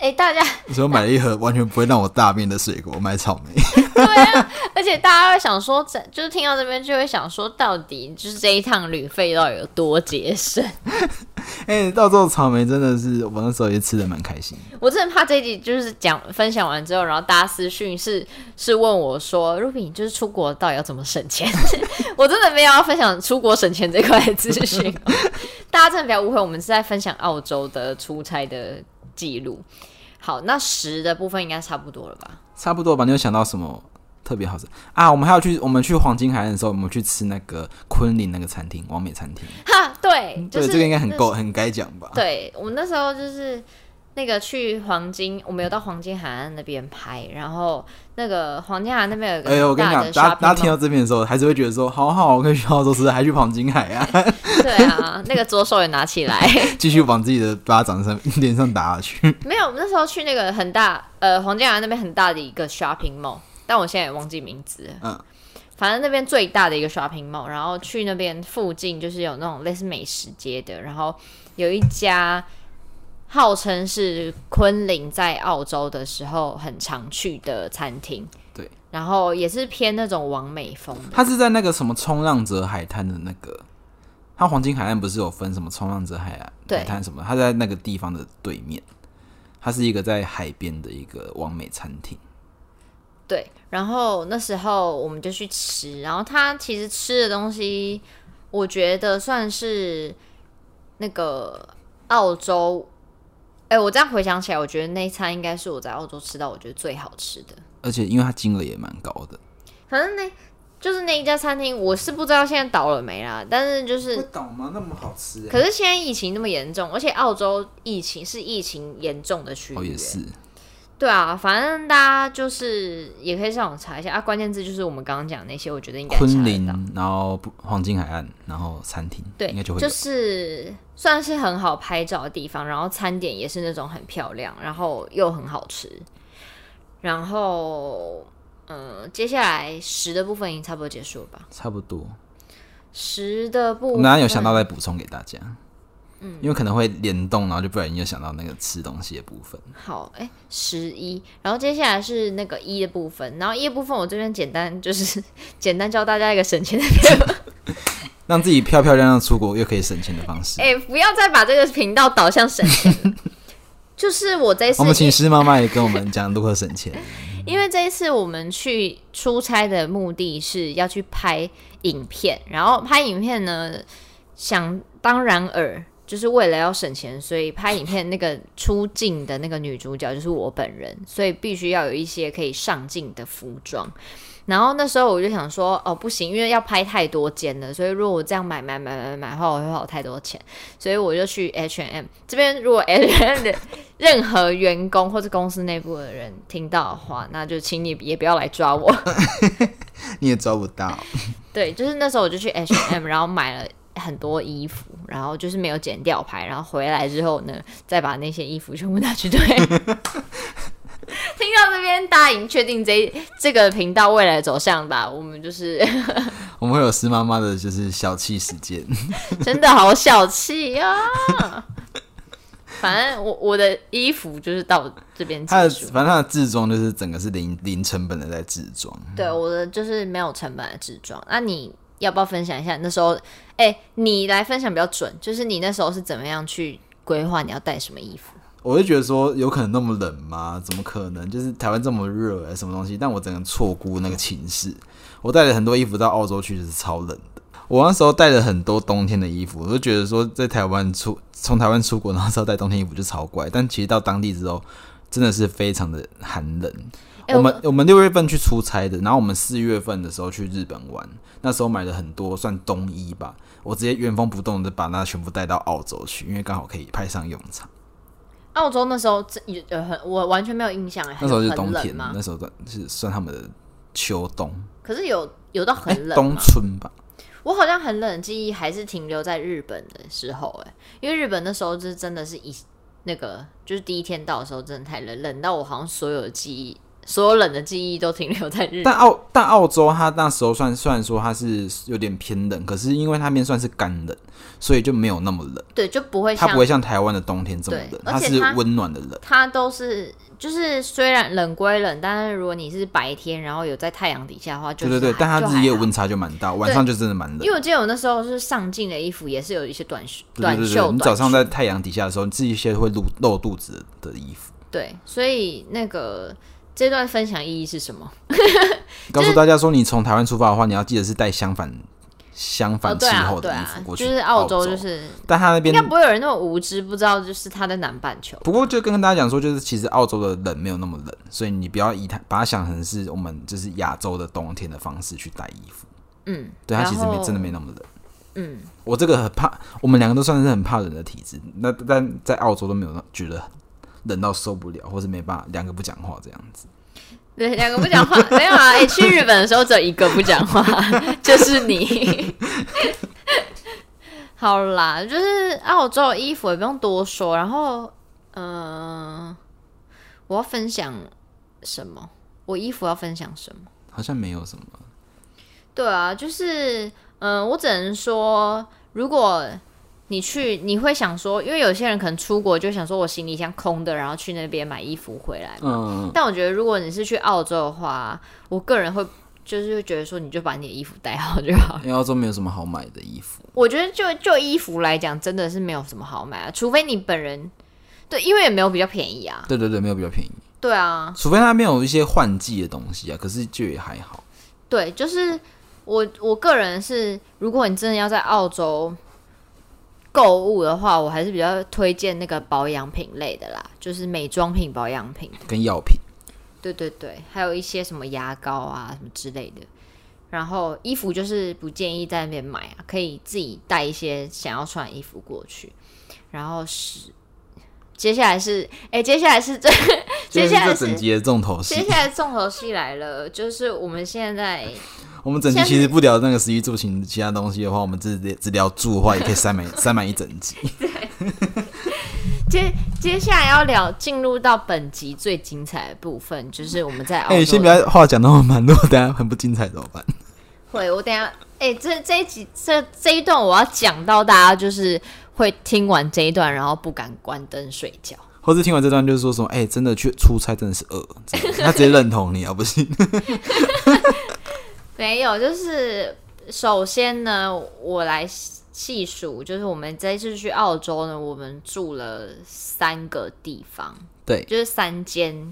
Speaker 1: 哎、欸，大家，
Speaker 2: 你说我买了一盒完全不会让我大便的水果，我买草莓。
Speaker 1: 对啊，而且大家会想说，就是听到这边就会想说，到底就是这一趟旅费到底有多节省？
Speaker 2: 哎、欸，到时候草莓真的是我那时候也吃的蛮开心。
Speaker 1: 我真的怕这一集就是讲分享完之后，然后大家私讯是是问我说，Ruby 就是出国到底要怎么省钱？我真的没有要分享出国省钱这块资讯，大家真的不要误会，我们是在分享澳洲的出差的。记录好，那十的部分应该差不多了吧？
Speaker 2: 差不多吧。你有想到什么特别好吃啊？我们还要去，我们去黄金海岸的时候，我们去吃那个昆凌那个餐厅，完美餐厅。
Speaker 1: 哈，对，就是、
Speaker 2: 对，这个应该很够，很该讲吧？
Speaker 1: 对，我们那时候就是。那个去黄金，我们有到黄金海岸那边拍，然后那个黄金海岸那边有个，哎呦，我跟你讲，
Speaker 2: 大家大家听到这边的时候，还是会觉得说，好好，我可以去澳洲吃，还去黄金海岸。
Speaker 1: 对啊，那个左手也拿起来，
Speaker 2: 继续往自己的巴掌上脸上打下去。
Speaker 1: 没有，我们那时候去那个很大，呃，黄金海岸那边很大的一个 shopping mall，但我现在也忘记名字。嗯，反正那边最大的一个 shopping mall，然后去那边附近就是有那种类似美食街的，然后有一家。号称是昆凌在澳洲的时候很常去的餐厅，
Speaker 2: 对，
Speaker 1: 然后也是偏那种完美风。
Speaker 2: 它是在那个什么冲浪者海滩的那个，它黄金海岸不是有分什么冲浪者海岸海滩什么？它在那个地方的对面，它是一个在海边的一个完美餐厅。
Speaker 1: 对，然后那时候我们就去吃，然后它其实吃的东西，我觉得算是那个澳洲。哎、欸，我这样回想起来，我觉得那一餐应该是我在澳洲吃到我觉得最好吃的，
Speaker 2: 而且因为它金额也蛮高的。
Speaker 1: 反正那就是那一家餐厅，我是不知道现在倒了没啦。但是就是
Speaker 2: 会倒吗？那么好吃？
Speaker 1: 可是现在疫情那么严重，而且澳洲疫情是疫情严重的区域，
Speaker 2: 哦，也是。
Speaker 1: 对啊，反正大家就是也可以上网查一下啊，关键字就是我们刚刚讲那些，我觉得应该
Speaker 2: 昆凌，然后黄金海岸，然后餐厅，
Speaker 1: 对，
Speaker 2: 应该就会
Speaker 1: 就是算是很好拍照的地方，然后餐点也是那种很漂亮，然后又很好吃，然后嗯、呃，接下来十的部分已经差不多结束了吧？
Speaker 2: 差不多，
Speaker 1: 十的部分，
Speaker 2: 我刚刚有想到再补充给大家。嗯，因为可能会联动，然后就不然你又想到那个吃东西的部分。
Speaker 1: 好，哎、欸，十一，然后接下来是那个一的部分，然后一的部分我这边简单就是 简单教大家一个省钱的方法，
Speaker 2: 让自己漂漂亮亮出国又可以省钱的方式。
Speaker 1: 哎、欸，不要再把这个频道导向省钱，就是我这次，
Speaker 2: 我们请师妈妈也跟我们讲如何省钱。
Speaker 1: 因为这一次我们去出差的目的是要去拍影片，然后拍影片呢，想当然尔。就是为了要省钱，所以拍影片那个出镜的那个女主角就是我本人，所以必须要有一些可以上镜的服装。然后那时候我就想说，哦，不行，因为要拍太多间了，所以如果我这样买买买买买的话，我会花太多钱。所以我就去 H&M 这边。如果 H&M 的任何员工或者公司内部的人听到的话，那就请你也不要来抓我，
Speaker 2: 你也抓不到。
Speaker 1: 对，就是那时候我就去 H&M，然后买了。很多衣服，然后就是没有剪吊牌，然后回来之后呢，再把那些衣服全部拿去堆。听到这边，大家已经确定这这个频道未来走向吧？我们就是
Speaker 2: 我们会有施妈妈的，就是小气时间，
Speaker 1: 真的好小气呀、啊！反正我我的衣服就是到这边结束，
Speaker 2: 反正他的制装就是整个是零零成本的在制装。
Speaker 1: 对，我的就是没有成本的制装。那你？要不要分享一下那时候？哎、你来分享比较准，就是你那时候是怎么样去规划你要带什么衣服？
Speaker 2: 我就觉得说，有可能那么冷吗？怎么可能？就是台湾这么热，什么东西？但我整个错估那个情势，我带了很多衣服到澳洲去，就是超冷的。我那时候带了很多冬天的衣服，我就觉得说，在台湾出从台湾出国，然后之后带冬天衣服就超怪。但其实到当地之后，真的是非常的寒冷。欸、我们我们六月份去出差的，然后我们四月份的时候去日本玩，那时候买了很多算冬衣吧，我直接原封不动的把那全部带到澳洲去，因为刚好可以派上用场。
Speaker 1: 澳洲那时候这也很，我完全没有印象哎，
Speaker 2: 那时候是冬天，那时候是算他们的秋冬。
Speaker 1: 可是有有到很冷、欸、
Speaker 2: 冬春吧？
Speaker 1: 我好像很冷的记忆还是停留在日本的时候哎，因为日本那时候就是真的是一那个就是第一天到的时候真的太冷，冷到我好像所有的记忆。所有冷的记忆都停留在日本，
Speaker 2: 但澳但澳洲它那时候算虽然说它是有点偏冷，可是因为它那边算是干冷，所以就没有那么冷。
Speaker 1: 对，就不会
Speaker 2: 它不会像台湾的冬天这么冷，它是温暖的冷。
Speaker 1: 它都是就是虽然冷归冷，但是如果你是白天，然后有在太阳底下的话，就对对对，
Speaker 2: 但它日夜温差就蛮大，晚上就真的蛮冷。
Speaker 1: 因为我记得我那时候是上镜的衣服也是有一些短袖，
Speaker 2: 对对对对
Speaker 1: 短袖。
Speaker 2: 你早上在太阳底下的时候，你自己一些会露露肚子的衣服。
Speaker 1: 对，所以那个。这段分享意义是什么？
Speaker 2: 告诉大家说，你从台湾出发的话，你要记得是带相反相反气候的衣服过去。
Speaker 1: 就是澳洲，就是，
Speaker 2: 但他那边
Speaker 1: 应该不会有人那么无知，不知道就是他在南半球。
Speaker 2: 不过就跟大家讲说，就是其实澳洲的冷没有那么冷，所以你不要以它把它想成是我们就是亚洲的冬天的方式去带衣服。嗯，对，它其实没真的没那么冷。嗯，我这个很怕，我们两个都算是很怕冷的体质，那但在澳洲都没有觉得。冷到受不了，或是没办法，两个不讲话这样子。
Speaker 1: 对，两个不讲话，没有啊。哎、欸，去日本的时候只有一个不讲话，就是你。好啦，就是澳洲的衣服也不用多说。然后，嗯、呃，我要分享什么？我衣服要分享什么？
Speaker 2: 好像没有什么。
Speaker 1: 对啊，就是，嗯、呃，我只能说，如果。你去你会想说，因为有些人可能出国就想说，我行李箱空的，然后去那边买衣服回来嘛。嗯。但我觉得，如果你是去澳洲的话，我个人会就是会觉得说，你就把你的衣服带好就好。
Speaker 2: 因为澳洲没有什么好买的衣服。
Speaker 1: 我觉得就就衣服来讲，真的是没有什么好买啊，除非你本人对，因为也没有比较便宜啊。
Speaker 2: 对对对，没有比较便宜。
Speaker 1: 对啊。
Speaker 2: 除非他没有一些换季的东西啊，可是就也还好。
Speaker 1: 对，就是我我个人是，如果你真的要在澳洲。购物的话，我还是比较推荐那个保养品类的啦，就是美妆品、保养品
Speaker 2: 跟药品。
Speaker 1: 对对对，还有一些什么牙膏啊什么之类的。然后衣服就是不建议在那边买啊，可以自己带一些想要穿的衣服过去。然后是接下来是哎，接下来是这 接下来是
Speaker 2: 整集的重头戏。
Speaker 1: 接下来重头戏来了，就是我们现在，
Speaker 2: 我们整集其实不聊那个食衣住行其他东西的话，我们只只聊住的话，也可以塞满 塞满一整集。
Speaker 1: 对。接接下来要聊进入到本集最精彩的部分，就是我们在 哎、
Speaker 2: 欸，先不要话讲那么满，如果等下很不精彩怎么办？
Speaker 1: 会，我等下哎、欸，这这一集这这一段我要讲到大家就是会听完这一段，然后不敢关灯睡觉，
Speaker 2: 或是听完这段就是说什么哎、欸，真的去出差真的是饿，他直接认同你啊，不行？
Speaker 1: 没有，就是首先呢，我来。细数就是我们这一次去澳洲呢，我们住了三个地方，
Speaker 2: 对，
Speaker 1: 就是三间，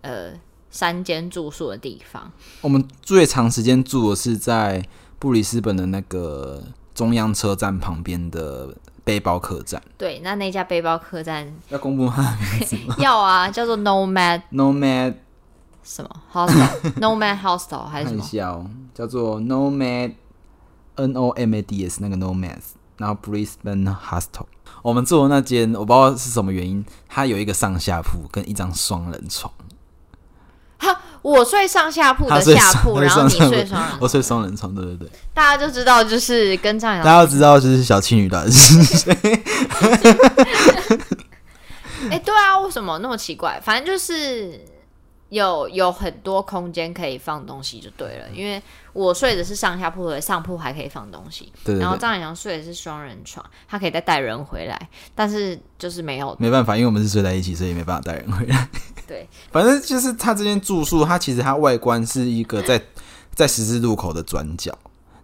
Speaker 1: 呃，三间住宿的地方。
Speaker 2: 我们最长时间住的是在布里斯本的那个中央车站旁边的背包客栈。
Speaker 1: 对，那那家背包客栈
Speaker 2: 要公布它的名字吗？
Speaker 1: 要啊，叫做 Nomad
Speaker 2: Nomad
Speaker 1: 什么 Hostel Nomad Hostel 还是什么？
Speaker 2: 哦、叫做 Nomad。N O M A D S 那个 Nomads，然后 Brisbane Hostel，我们住的那间我不知道是什么原因，它有一个上下铺跟一张双人床。
Speaker 1: 哈，我睡上下铺的下铺，然后你睡双人，
Speaker 2: 我睡双人床，对对对。
Speaker 1: 大家就知道就是跟张扬，
Speaker 2: 大家都知道就是小气女的是谁？
Speaker 1: 哎、欸，对啊，为什么那么奇怪？反正就是。有有很多空间可以放东西就对了，因为我睡的是上下铺，的上铺还可以放东西。
Speaker 2: 对，对，对。
Speaker 1: 然后张海洋睡的是双人床，他可以再带人回来，但是就是没有。
Speaker 2: 没办法，因为我们是睡在一起，所以没办法带人回来。
Speaker 1: 对，
Speaker 2: 反正就是他这间住宿，它其实它外观是一个在在十字路口的转角。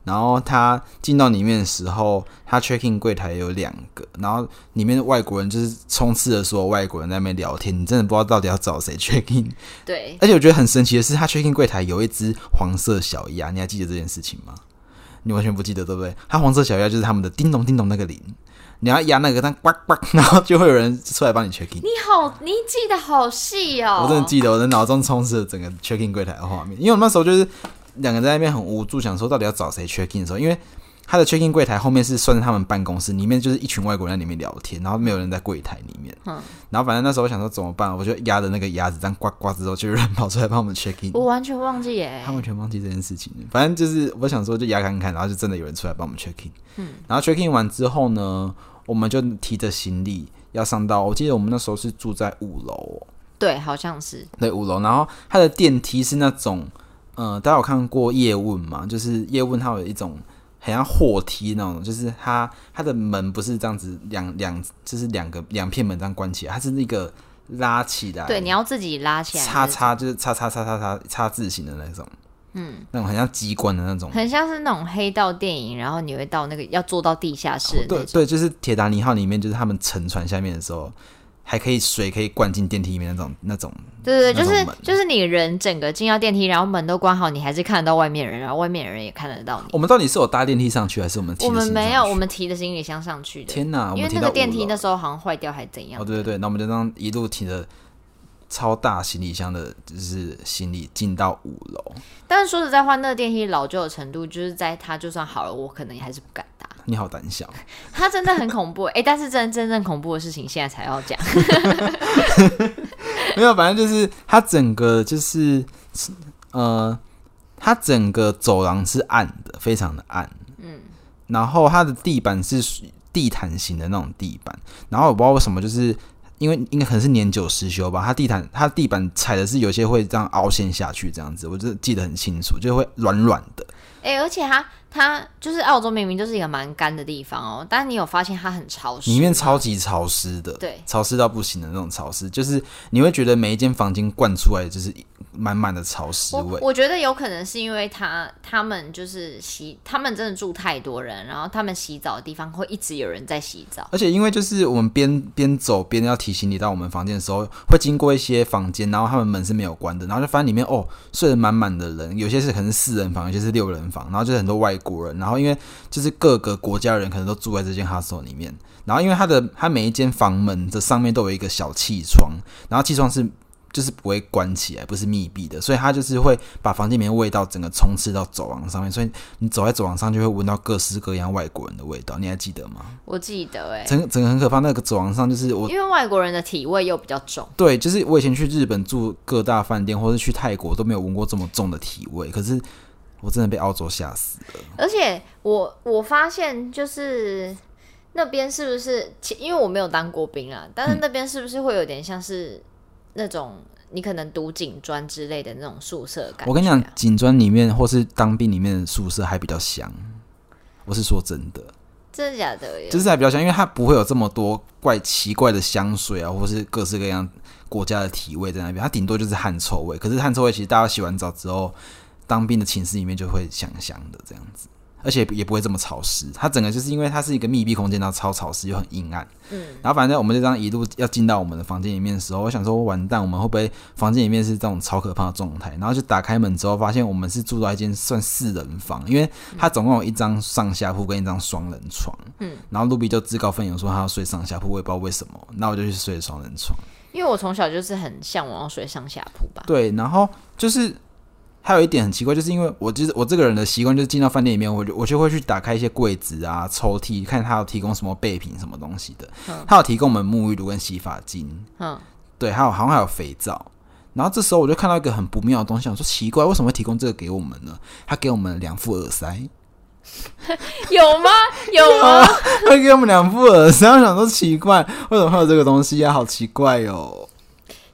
Speaker 2: 然后他进到里面的时候，他 check in 柜台有两个，然后里面的外国人就是充斥着所有外国人在那边聊天，你真的不知道到底要找谁 check in。
Speaker 1: 对，
Speaker 2: 而且我觉得很神奇的是，他 check in 柜台有一只黄色小鸭，你还记得这件事情吗？你完全不记得对不对？他黄色小鸭就是他们的叮咚叮咚那个铃，你要压那个，它呱呱，然后就会有人出来帮你 check in。
Speaker 1: 你好，你记得好细哦！
Speaker 2: 我真的记得，我的脑中充斥着整个 check in 柜台的画面，因为我那时候就是。两个人在那边很无助，想说到底要找谁 check in 的时候，因为他的 check in 柜台后面是算是他们办公室，里面就是一群外国人在里面聊天，然后没有人在柜台里面。嗯，然后反正那时候我想说怎么办，我就压着那个鸭子这样呱呱之后，就有人跑出来帮我们 check in。
Speaker 1: 我完全忘记耶，
Speaker 2: 他完全忘记这件事情。反正就是我想说就压看看，然后就真的有人出来帮我们 check in。嗯，然后 check in 完之后呢，我们就提着行李要上到，我记得我们那时候是住在五楼。
Speaker 1: 对，好像是。
Speaker 2: 对，五楼，然后它的电梯是那种。嗯、呃，大家有看过叶问吗？就是叶问，它有一种很像货梯那种，就是它它的门不是这样子两两，就是两个两片门这样关起来，它是那个拉起来。
Speaker 1: 对，你要自己拉起来。
Speaker 2: 叉叉就是叉叉叉叉叉叉字形的那种，嗯，那种很像机关的那种，
Speaker 1: 很像是那种黑道电影，然后你会到那个要坐到地下室。
Speaker 2: 对对，就是铁达尼号里面，就是他们沉船下面的时候。还可以水可以灌进电梯里面那种那种，
Speaker 1: 对对对，就是就是你人整个进到电梯，然后门都关好，你还是看得到外面人，然后外面的人也看得到你。
Speaker 2: 我们到底是有搭电梯上去，还是我们提？
Speaker 1: 我们没有，我们提的行李箱上去的。
Speaker 2: 天哪！
Speaker 1: 因为那个电梯那时候好像坏掉还怎样？
Speaker 2: 哦，对对对，那我们就这样一路提着超大行李箱的，就是行李进到五楼。
Speaker 1: 但是说实在话，那个电梯老旧的程度，就是在它就算好了，我可能也还是不敢。
Speaker 2: 你好胆小，
Speaker 1: 他真的很恐怖哎、欸！但是真真正恐怖的事情现在才要讲，
Speaker 2: 没有，反正就是他整个就是呃，他整个走廊是暗的，非常的暗，嗯，然后它的地板是地毯型的那种地板，然后我不知道为什么，就是因为应该可能是年久失修吧，它地毯它地板踩的是有些会这样凹陷下去，这样子，我就记得很清楚，就会软软的，
Speaker 1: 哎、欸，而且它。它就是澳洲，明明就是一个蛮干的地方哦，但是你有发现它很潮湿，
Speaker 2: 里面超级潮湿的，
Speaker 1: 对，
Speaker 2: 潮湿到不行的那种潮湿，就是你会觉得每一间房间灌出来就是满满的潮湿味。
Speaker 1: 我，我觉得有可能是因为他他们就是洗，他们真的住太多人，然后他们洗澡的地方会一直有人在洗澡，
Speaker 2: 而且因为就是我们边边走边要提行李到我们房间的时候，会经过一些房间，然后他们门是没有关的，然后就发现里面哦睡得满满的人，有些是可能是四人房，有些是六人房，然后就是很多外。国人，然后因为就是各个国家人可能都住在这间 hostel 里面，然后因为它的它每一间房门的上面都有一个小气窗，然后气窗是就是不会关起来，不是密闭的，所以它就是会把房间里面的味道整个充斥到走廊上面，所以你走在走廊上就会闻到各式各样外国人的味道。你还记得吗？
Speaker 1: 我记得、欸，哎，
Speaker 2: 整整个很可怕。那个走廊上就是我，
Speaker 1: 因为外国人的体味又比较重。
Speaker 2: 对，就是我以前去日本住各大饭店，或者去泰国都没有闻过这么重的体味，可是我真的被澳洲吓死了。
Speaker 1: 而且我我发现就是那边是不是，因为我没有当过兵啊，但是那边是不是会有点像是。那种你可能读警专之类的那种宿舍感觉，
Speaker 2: 我跟你讲，警专里面或是当兵里面的宿舍还比较香。我是说真的，
Speaker 1: 真的假的？
Speaker 2: 就是还比较香，因为它不会有这么多怪奇怪的香水啊，或是各式各样国家的体味在那边。它顶多就是汗臭味，可是汗臭味其实大家洗完澡之后，当兵的寝室里面就会香香的这样子。而且也不会这么潮湿，它整个就是因为它是一个密闭空间，然后超潮湿又很阴暗。嗯，然后反正我们就这样一路要进到我们的房间里面的时候，我想说完蛋，我们会不会房间里面是这种超可怕的状态？然后就打开门之后，发现我们是住到一间算四人房，因为它总共有一张上下铺跟一张双人床。嗯，然后露比就自告奋勇说他要睡上下铺，我也不知道为什么，那我就去睡双人床。
Speaker 1: 因为我从小就是很向往要睡上下铺吧。
Speaker 2: 对，然后就是。还有一点很奇怪，就是因为我就是我这个人的习惯，就是进到饭店里面，我就我就会去打开一些柜子啊、抽屉，看他有提供什么备品、什么东西的。嗯、他有提供我们沐浴露跟洗发精，嗯，对，还有好像还有肥皂。然后这时候我就看到一个很不妙的东西，我说奇怪，为什么会提供这个给我们呢？他给我们两副耳塞，
Speaker 1: 有吗？有吗？
Speaker 2: 他给我们两副耳塞，我想说奇怪，为什么会有这个东西啊？好奇怪哟、哦。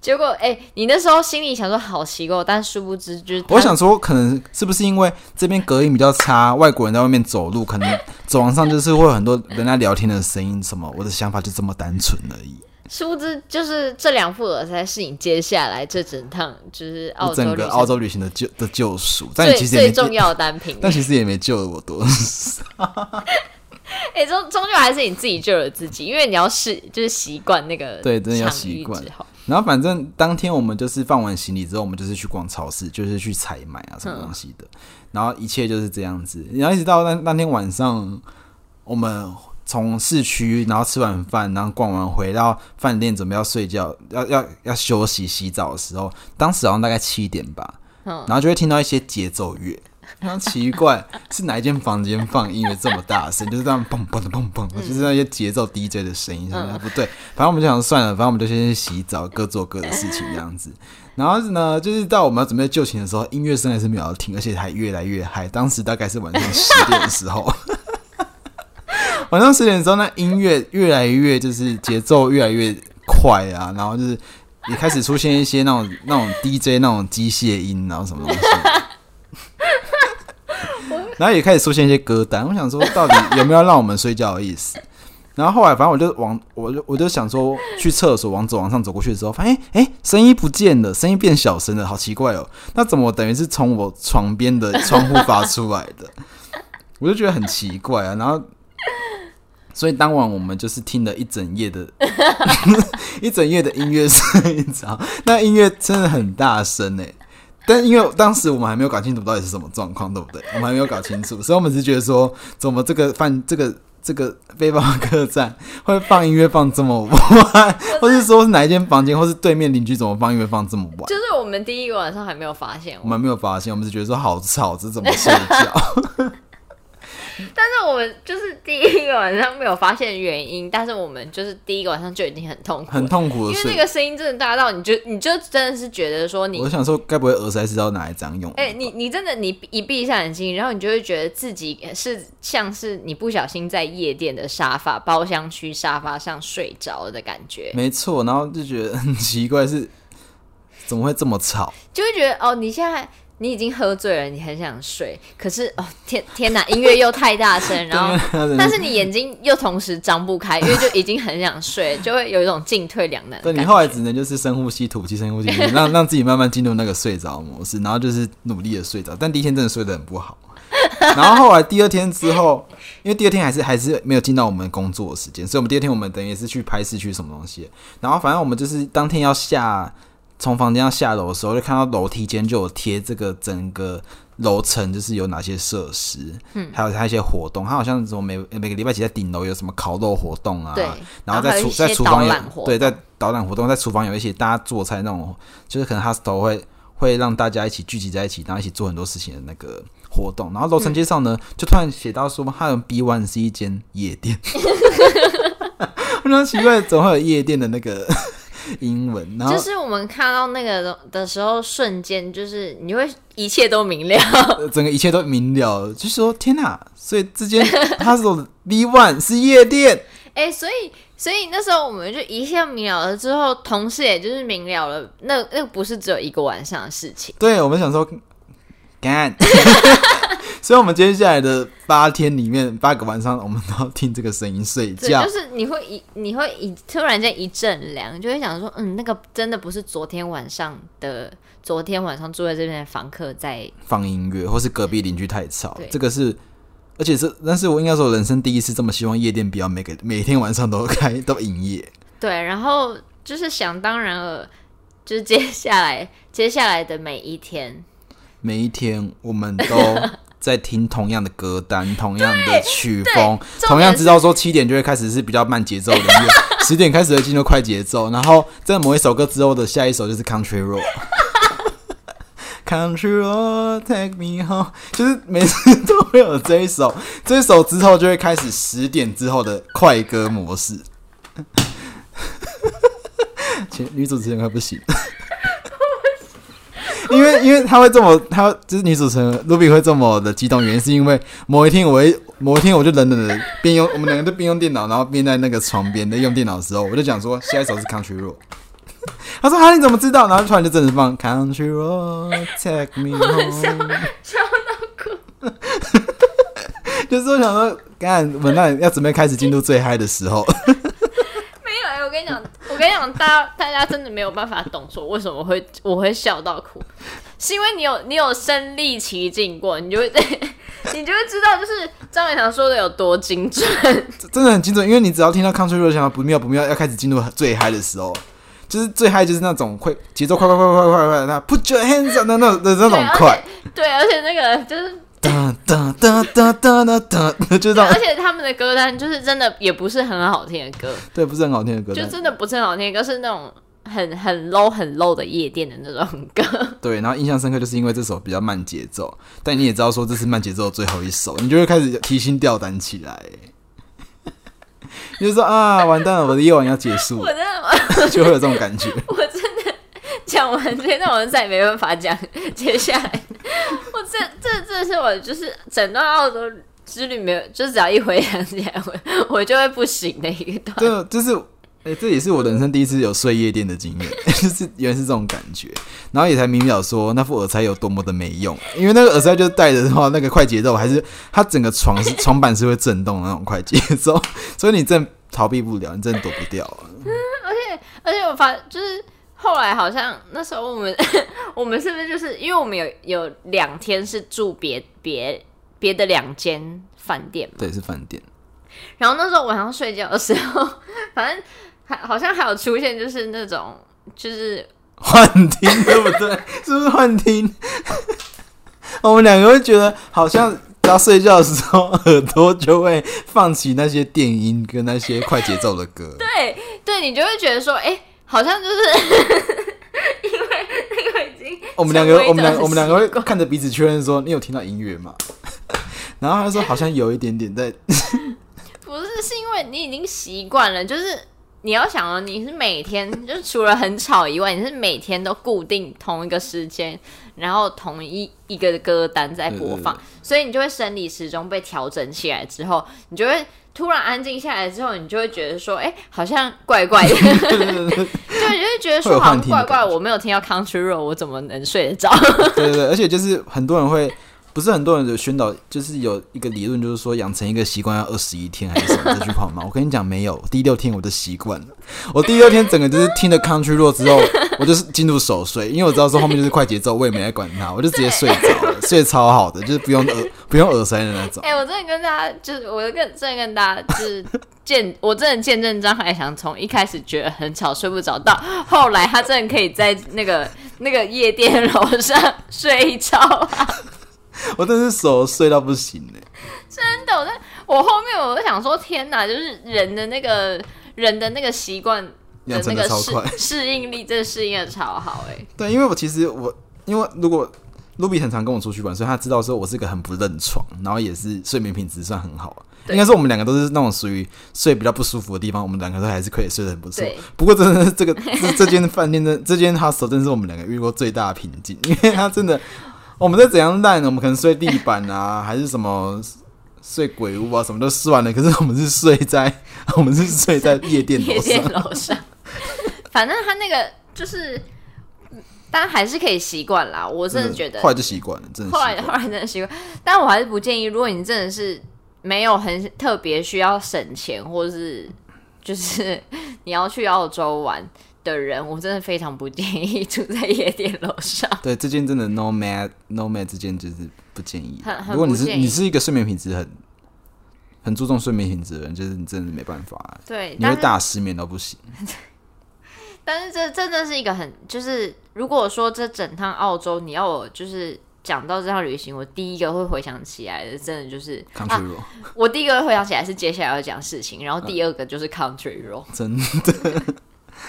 Speaker 1: 结果，哎、欸，你那时候心里想说好奇怪，但殊不知就是……
Speaker 2: 我想说，可能是不是因为这边隔音比较差，外国人在外面走路，可能 走廊上就是会有很多人家聊天的声音什么。我的想法就这么单纯而已。
Speaker 1: 殊不知，就是这两副耳塞是你接下来这整趟就是澳洲
Speaker 2: 整个澳洲旅行的救的救赎，但其实
Speaker 1: 最重要的单品，
Speaker 2: 但其实也没救了我多少。
Speaker 1: 哎、欸，终终究还是你自己救了自己，因为你要试，就是习惯那个
Speaker 2: 对，真的要习惯。然后反正当天我们就是放完行李之后，我们就是去逛超市，就是去采买啊什么东西的。嗯、然后一切就是这样子。然后一直到那那天晚上，我们从市区，然后吃完饭，然后逛完回到饭店，准备要睡觉，要要要休息洗澡的时候，当时好像大概七点吧。嗯、然后就会听到一些节奏乐。非常奇怪，是哪一间房间放音乐这么大声？就是这样砰砰的砰砰，就是那些节奏 DJ 的声音，是不对，反正我们就想算了，反正我们就先去洗澡，各做各的事情这样子。然后呢，就是到我们要准备就寝的时候，音乐声还是没有要停，而且还越来越嗨。当时大概是晚上十点的时候，晚上十点的时候，那音乐越来越就是节奏越来越快啊，然后就是也开始出现一些那种那种 DJ 那种机械音，然后什么东西。然后也开始出现一些歌单，我想说到底有没有让我们睡觉的意思？然后后来反正我就往我就我就想说去厕所往走廊上走过去的时候，发现哎声音不见了，声音变小声了，好奇怪哦。那怎么等于是从我床边的窗户发出来的？我就觉得很奇怪啊。然后所以当晚我们就是听了一整夜的 一整夜的音乐声，你知道，那音乐真的很大声哎。但因为当时我们还没有搞清楚到底是什么状况，对不对？我们还没有搞清楚，所以我们是觉得说，怎么这个饭这个这个背包客栈会放音乐放这么晚，或是说是哪一间房间，或是对面邻居怎么放音乐放这么晚？
Speaker 1: 就是我们第一个晚上还没有发现，
Speaker 2: 我们还没有发现，我们是觉得说好吵，这怎么睡觉？
Speaker 1: 但是我们就是第一个晚上没有发现原因，但是我们就是第一个晚上就已经很痛苦，
Speaker 2: 很痛苦的，
Speaker 1: 因为那个声音真的大到你就你就真的是觉得说你，
Speaker 2: 我想说该不会耳塞是要拿来这样用？
Speaker 1: 哎、欸，你你真的你一闭上眼睛，然后你就会觉得自己是像是你不小心在夜店的沙发包厢区沙发上睡着的感觉，
Speaker 2: 没错，然后就觉得很奇怪是怎么会这么吵，
Speaker 1: 就会觉得哦你现在。你已经喝醉了，你很想睡，可是哦天天哪，音乐又太大声，然后但是你眼睛又同时张不开，因为就已经很想睡，就会有一种进退两难。
Speaker 2: 对，你后来只能就是深呼吸、吐气、深呼吸，让让自己慢慢进入那个睡着模式，然后就是努力的睡着。但第一天真的睡得很不好，然后后来第二天之后，因为第二天还是还是没有进到我们工作的时间，所以我们第二天我们等于是去拍市区什么东西，然后反正我们就是当天要下。从房间要下楼的时候，就看到楼梯间就有贴这个整个楼层，就是有哪些设施，嗯，还有它一些活动。它好像什么每每个礼拜几在顶楼有什么烤肉活动啊，
Speaker 1: 对，
Speaker 2: 然后在厨在厨房有对在导览活动，在厨房有一些大家做菜那种，就是可能 hostel 会会让大家一起聚集在一起，然后一起做很多事情的那个活动。然后楼层介绍呢，嗯、就突然写到说，它有 B one 是一间夜店，非常奇怪，总会有夜店的那个。英文，然后
Speaker 1: 就是我们看到那个的时候，瞬间就是你会一切都明了，
Speaker 2: 整个一切都明了，就是说天哪！所以之间他说 B one 是夜店，
Speaker 1: 哎、欸，所以所以那时候我们就一切明了了之后，同事也就是明了了，那那不是只有一个晚上的事情，
Speaker 2: 对，我们想说干。所以，我们接下来的八天里面，八个晚上，我们都要听这个声音睡觉。
Speaker 1: 就是你会一，你会一突然间一阵凉，就会想说，嗯，那个真的不是昨天晚上的，昨天晚上住在这边的房客在
Speaker 2: 放音乐，或是隔壁邻居太吵。这个是，而且是，但是我应该说，我人生第一次这么希望夜店不要每个每天晚上都开 都营业。
Speaker 1: 对，然后就是想当然了，就是接下来接下来的每一天，
Speaker 2: 每一天我们都。在听同样的歌单，同样的曲风，同样知道说七点就会开始是比较慢节奏的音乐，十点开始会进入快节奏，然后在某一首歌之后的下一首就是 Country Road，Country Road Take Me Home，就是每次都会有这一首，这一首之后就会开始十点之后的快歌模式。前女主持人快不行。因为，因为他会这么，他就是女主持人 Ruby 会这么的激动，原因是因为某一天我一，某一天我就冷冷的边用，我们两个都边用电脑，然后边在那个床边在用电脑的时候，我就讲说下一首是 Country Road。他说：“哈，你怎么知道？”然后突然就真的放 Country Road Take Me Home，
Speaker 1: 笑到哭。
Speaker 2: 就是我想说，干，我们那要准备开始进入最嗨的时候。
Speaker 1: 没有我跟你讲，我跟你讲，大家大家真的没有办法懂说为什么会我会笑到哭，是因为你有你有身历其境过，你就会 你就会知道，就是张伟强说的有多精准，
Speaker 2: 真的很精准。因为你只要听到 Country Road 想到不妙不妙，要开始进入最嗨的时候，就是最嗨就是那种会节奏快快快快快快，那 Put your hands up 的那的那种快，
Speaker 1: 对，而且那个就是。
Speaker 2: 哒哒哒哒哒哒哒，就这样。
Speaker 1: 而且他们的歌单就是真的也不是很好听的歌，
Speaker 2: 对，不是很好听的歌，
Speaker 1: 就真的不是很好听的歌，是那种很很 low 很 low 的夜店的那种歌。
Speaker 2: 对，然后印象深刻就是因为这首比较慢节奏，但你也知道说这是慢节奏的最后一首，你就会开始提心吊胆起来，你就说啊，完蛋了，我的夜晚要结束，我真的就会有这种感觉。
Speaker 1: 我真的讲完这些，那我再也没办法讲接下来。我这这这是我就是整段澳洲之旅没有，就只要一回想起来，我我就会不行的一个段。
Speaker 2: 对，就是哎、欸，这也是我人生第一次有睡夜店的经验，就是原来是这种感觉，然后也才明了说那副耳塞有多么的没用，因为那个耳塞就是戴着的话，那个快节奏还是它整个床是床板是会震动的那种快节奏，所以你真逃避不了，你真的躲不掉啊。
Speaker 1: 嗯，而且而且我发就是。后来好像那时候我们 我们是不是就是因为我们有有两天是住别别别的两间饭店嘛？
Speaker 2: 对，是饭店。
Speaker 1: 然后那时候晚上睡觉的时候，反正还好像还有出现就是那种就是
Speaker 2: 幻听，对不对？是不是幻听？我们两个会觉得好像要睡觉的时候，耳朵就会放起那些电音跟那些快节奏的歌。
Speaker 1: 对，对你就会觉得说，哎、欸。好像就是 因为那个已经，
Speaker 2: 我们两个，我们两，我们两个会看着彼此确认说：“你有听到音乐吗？” 然后他说：“好像有一点点在。”
Speaker 1: 不是，是因为你已经习惯了。就是你要想哦，你是每天，就是除了很吵以外，你是每天都固定同一个时间，然后同一一个歌单在播放，所以你就会生理时钟被调整起来之后，你就会。突然安静下来之后，你就会觉得说，哎、欸，好像怪怪的，对 对对，就会觉得说，好像怪怪，我没有听到 Country Road，我怎么能睡得着？
Speaker 2: 对对对，而且就是很多人会。不是很多人的宣导，就是有一个理论，就是说养成一个习惯要二十一天还是什么这句话吗？我跟你讲，没有，第六天我就习惯了。我第六天整个就是听了 Country Road 之后，我就是进入熟睡，因为我知道说后面就是快节奏，我也没来管它，我就直接睡着了，睡超好的，就是不用耳不用耳塞的那种。
Speaker 1: 哎、欸，我真的跟大家就是，我跟真的跟大家就是见我真的见证张海翔从一开始觉得很吵睡不着，到后来他真的可以在那个那个夜店楼上 睡着，啊。
Speaker 2: 我真是手睡到不行呢。
Speaker 1: 真的，我在我后面我就想说，天哪，就是人的那个人的那个习惯的那个适适应力，真的适应的超好哎。
Speaker 2: 对，因为我其实我因为如果。卢比很常跟我出去玩，所以他知道说我是一个很不认床，然后也是睡眠品质算很好。应该说我们两个都是那种属于睡比较不舒服的地方，我们两个都还是可以睡得很不错。不过真的是这个这这间饭店的这间 hostel 真是我们两个遇过最大的瓶颈，因为他真的我们在怎样烂呢，我们可能睡地板啊，还是什么睡鬼屋啊，什么都试完了。可是我们是睡在 我们是睡在夜店楼上，
Speaker 1: 楼上。反正他那个就是。但还是可以习惯啦，我真的觉得，
Speaker 2: 后来就习惯了，真的。
Speaker 1: 后来后来真的习惯，但我还是不建议，如果你真的是没有很特别需要省钱，或者是就是 你要去澳洲玩的人，我真的非常不建议 住在夜店楼上。
Speaker 2: 对，这件真的 nomad nomad 这间就是不建议。
Speaker 1: 很很
Speaker 2: 如果你是你是一个睡眠品质很很注重睡眠品质的人，就是你真的没办法，
Speaker 1: 对，
Speaker 2: 你会大失眠都不行。
Speaker 1: 但是这真的是一个很，就是如果说这整趟澳洲你要我就是讲到这趟旅行，我第一个会回想起来的，真的就是
Speaker 2: Country Road。
Speaker 1: 我第一个会回想起来是接下来要讲事情，然后第二个就是 Country Road。
Speaker 2: 真的，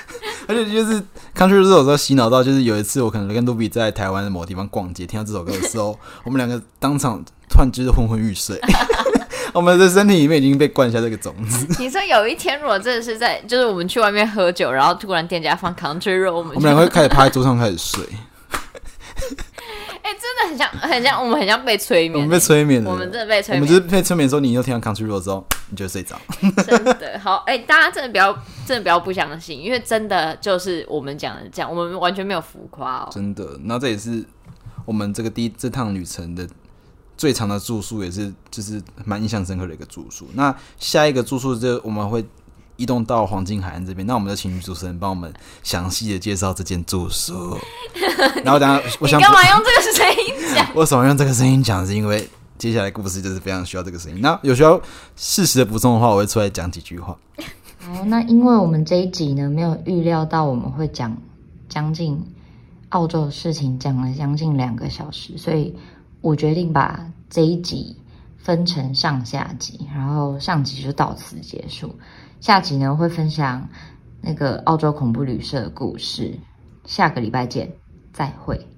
Speaker 2: 而且就是 Country 这首歌洗脑到，就是有一次我可能跟卢比在台湾的某个地方逛街，听到这首歌的时候，我们两个当场突然就是昏昏欲睡。我们的身体里面已经被灌下这个种子。你
Speaker 1: 说有一天，如果真的是在，就是我们去外面喝酒，然后突然店家放 Country Road，我们
Speaker 2: 我们两个会开始趴在桌上开始睡。
Speaker 1: 哎、欸，真的很像，很像，我们很像被催眠。
Speaker 2: 我们被催眠了，
Speaker 1: 我们真的被催眠。
Speaker 2: 我们就是被催眠的时候，你又听到 Country Road 之后，你就睡着。
Speaker 1: 真的好，哎、欸，大家真的不要，真的不要不相信，因为真的就是我们讲的这样，我们完全没有浮夸哦。
Speaker 2: 真的，那这也是我们这个第一这趟旅程的。最长的住宿也是，就是蛮印象深刻的一个住宿。那下一个住宿就我们会移动到黄金海岸这边。那我们就请女主持人帮我们详细的介绍这间住宿。然后等下，我想
Speaker 1: 干嘛用这个声音讲？
Speaker 2: 为什么用这个声音讲？是因为接下来故事就是非常需要这个声音。那有需要适时的补充的话，我会出来讲几句话。
Speaker 3: 好，那因为我们这一集呢，没有预料到我们会讲将近澳洲的事情，讲了将近两个小时，所以。我决定把这一集分成上下集，然后上集就到此结束。下集呢，会分享那个澳洲恐怖旅社的故事。下个礼拜见，再会。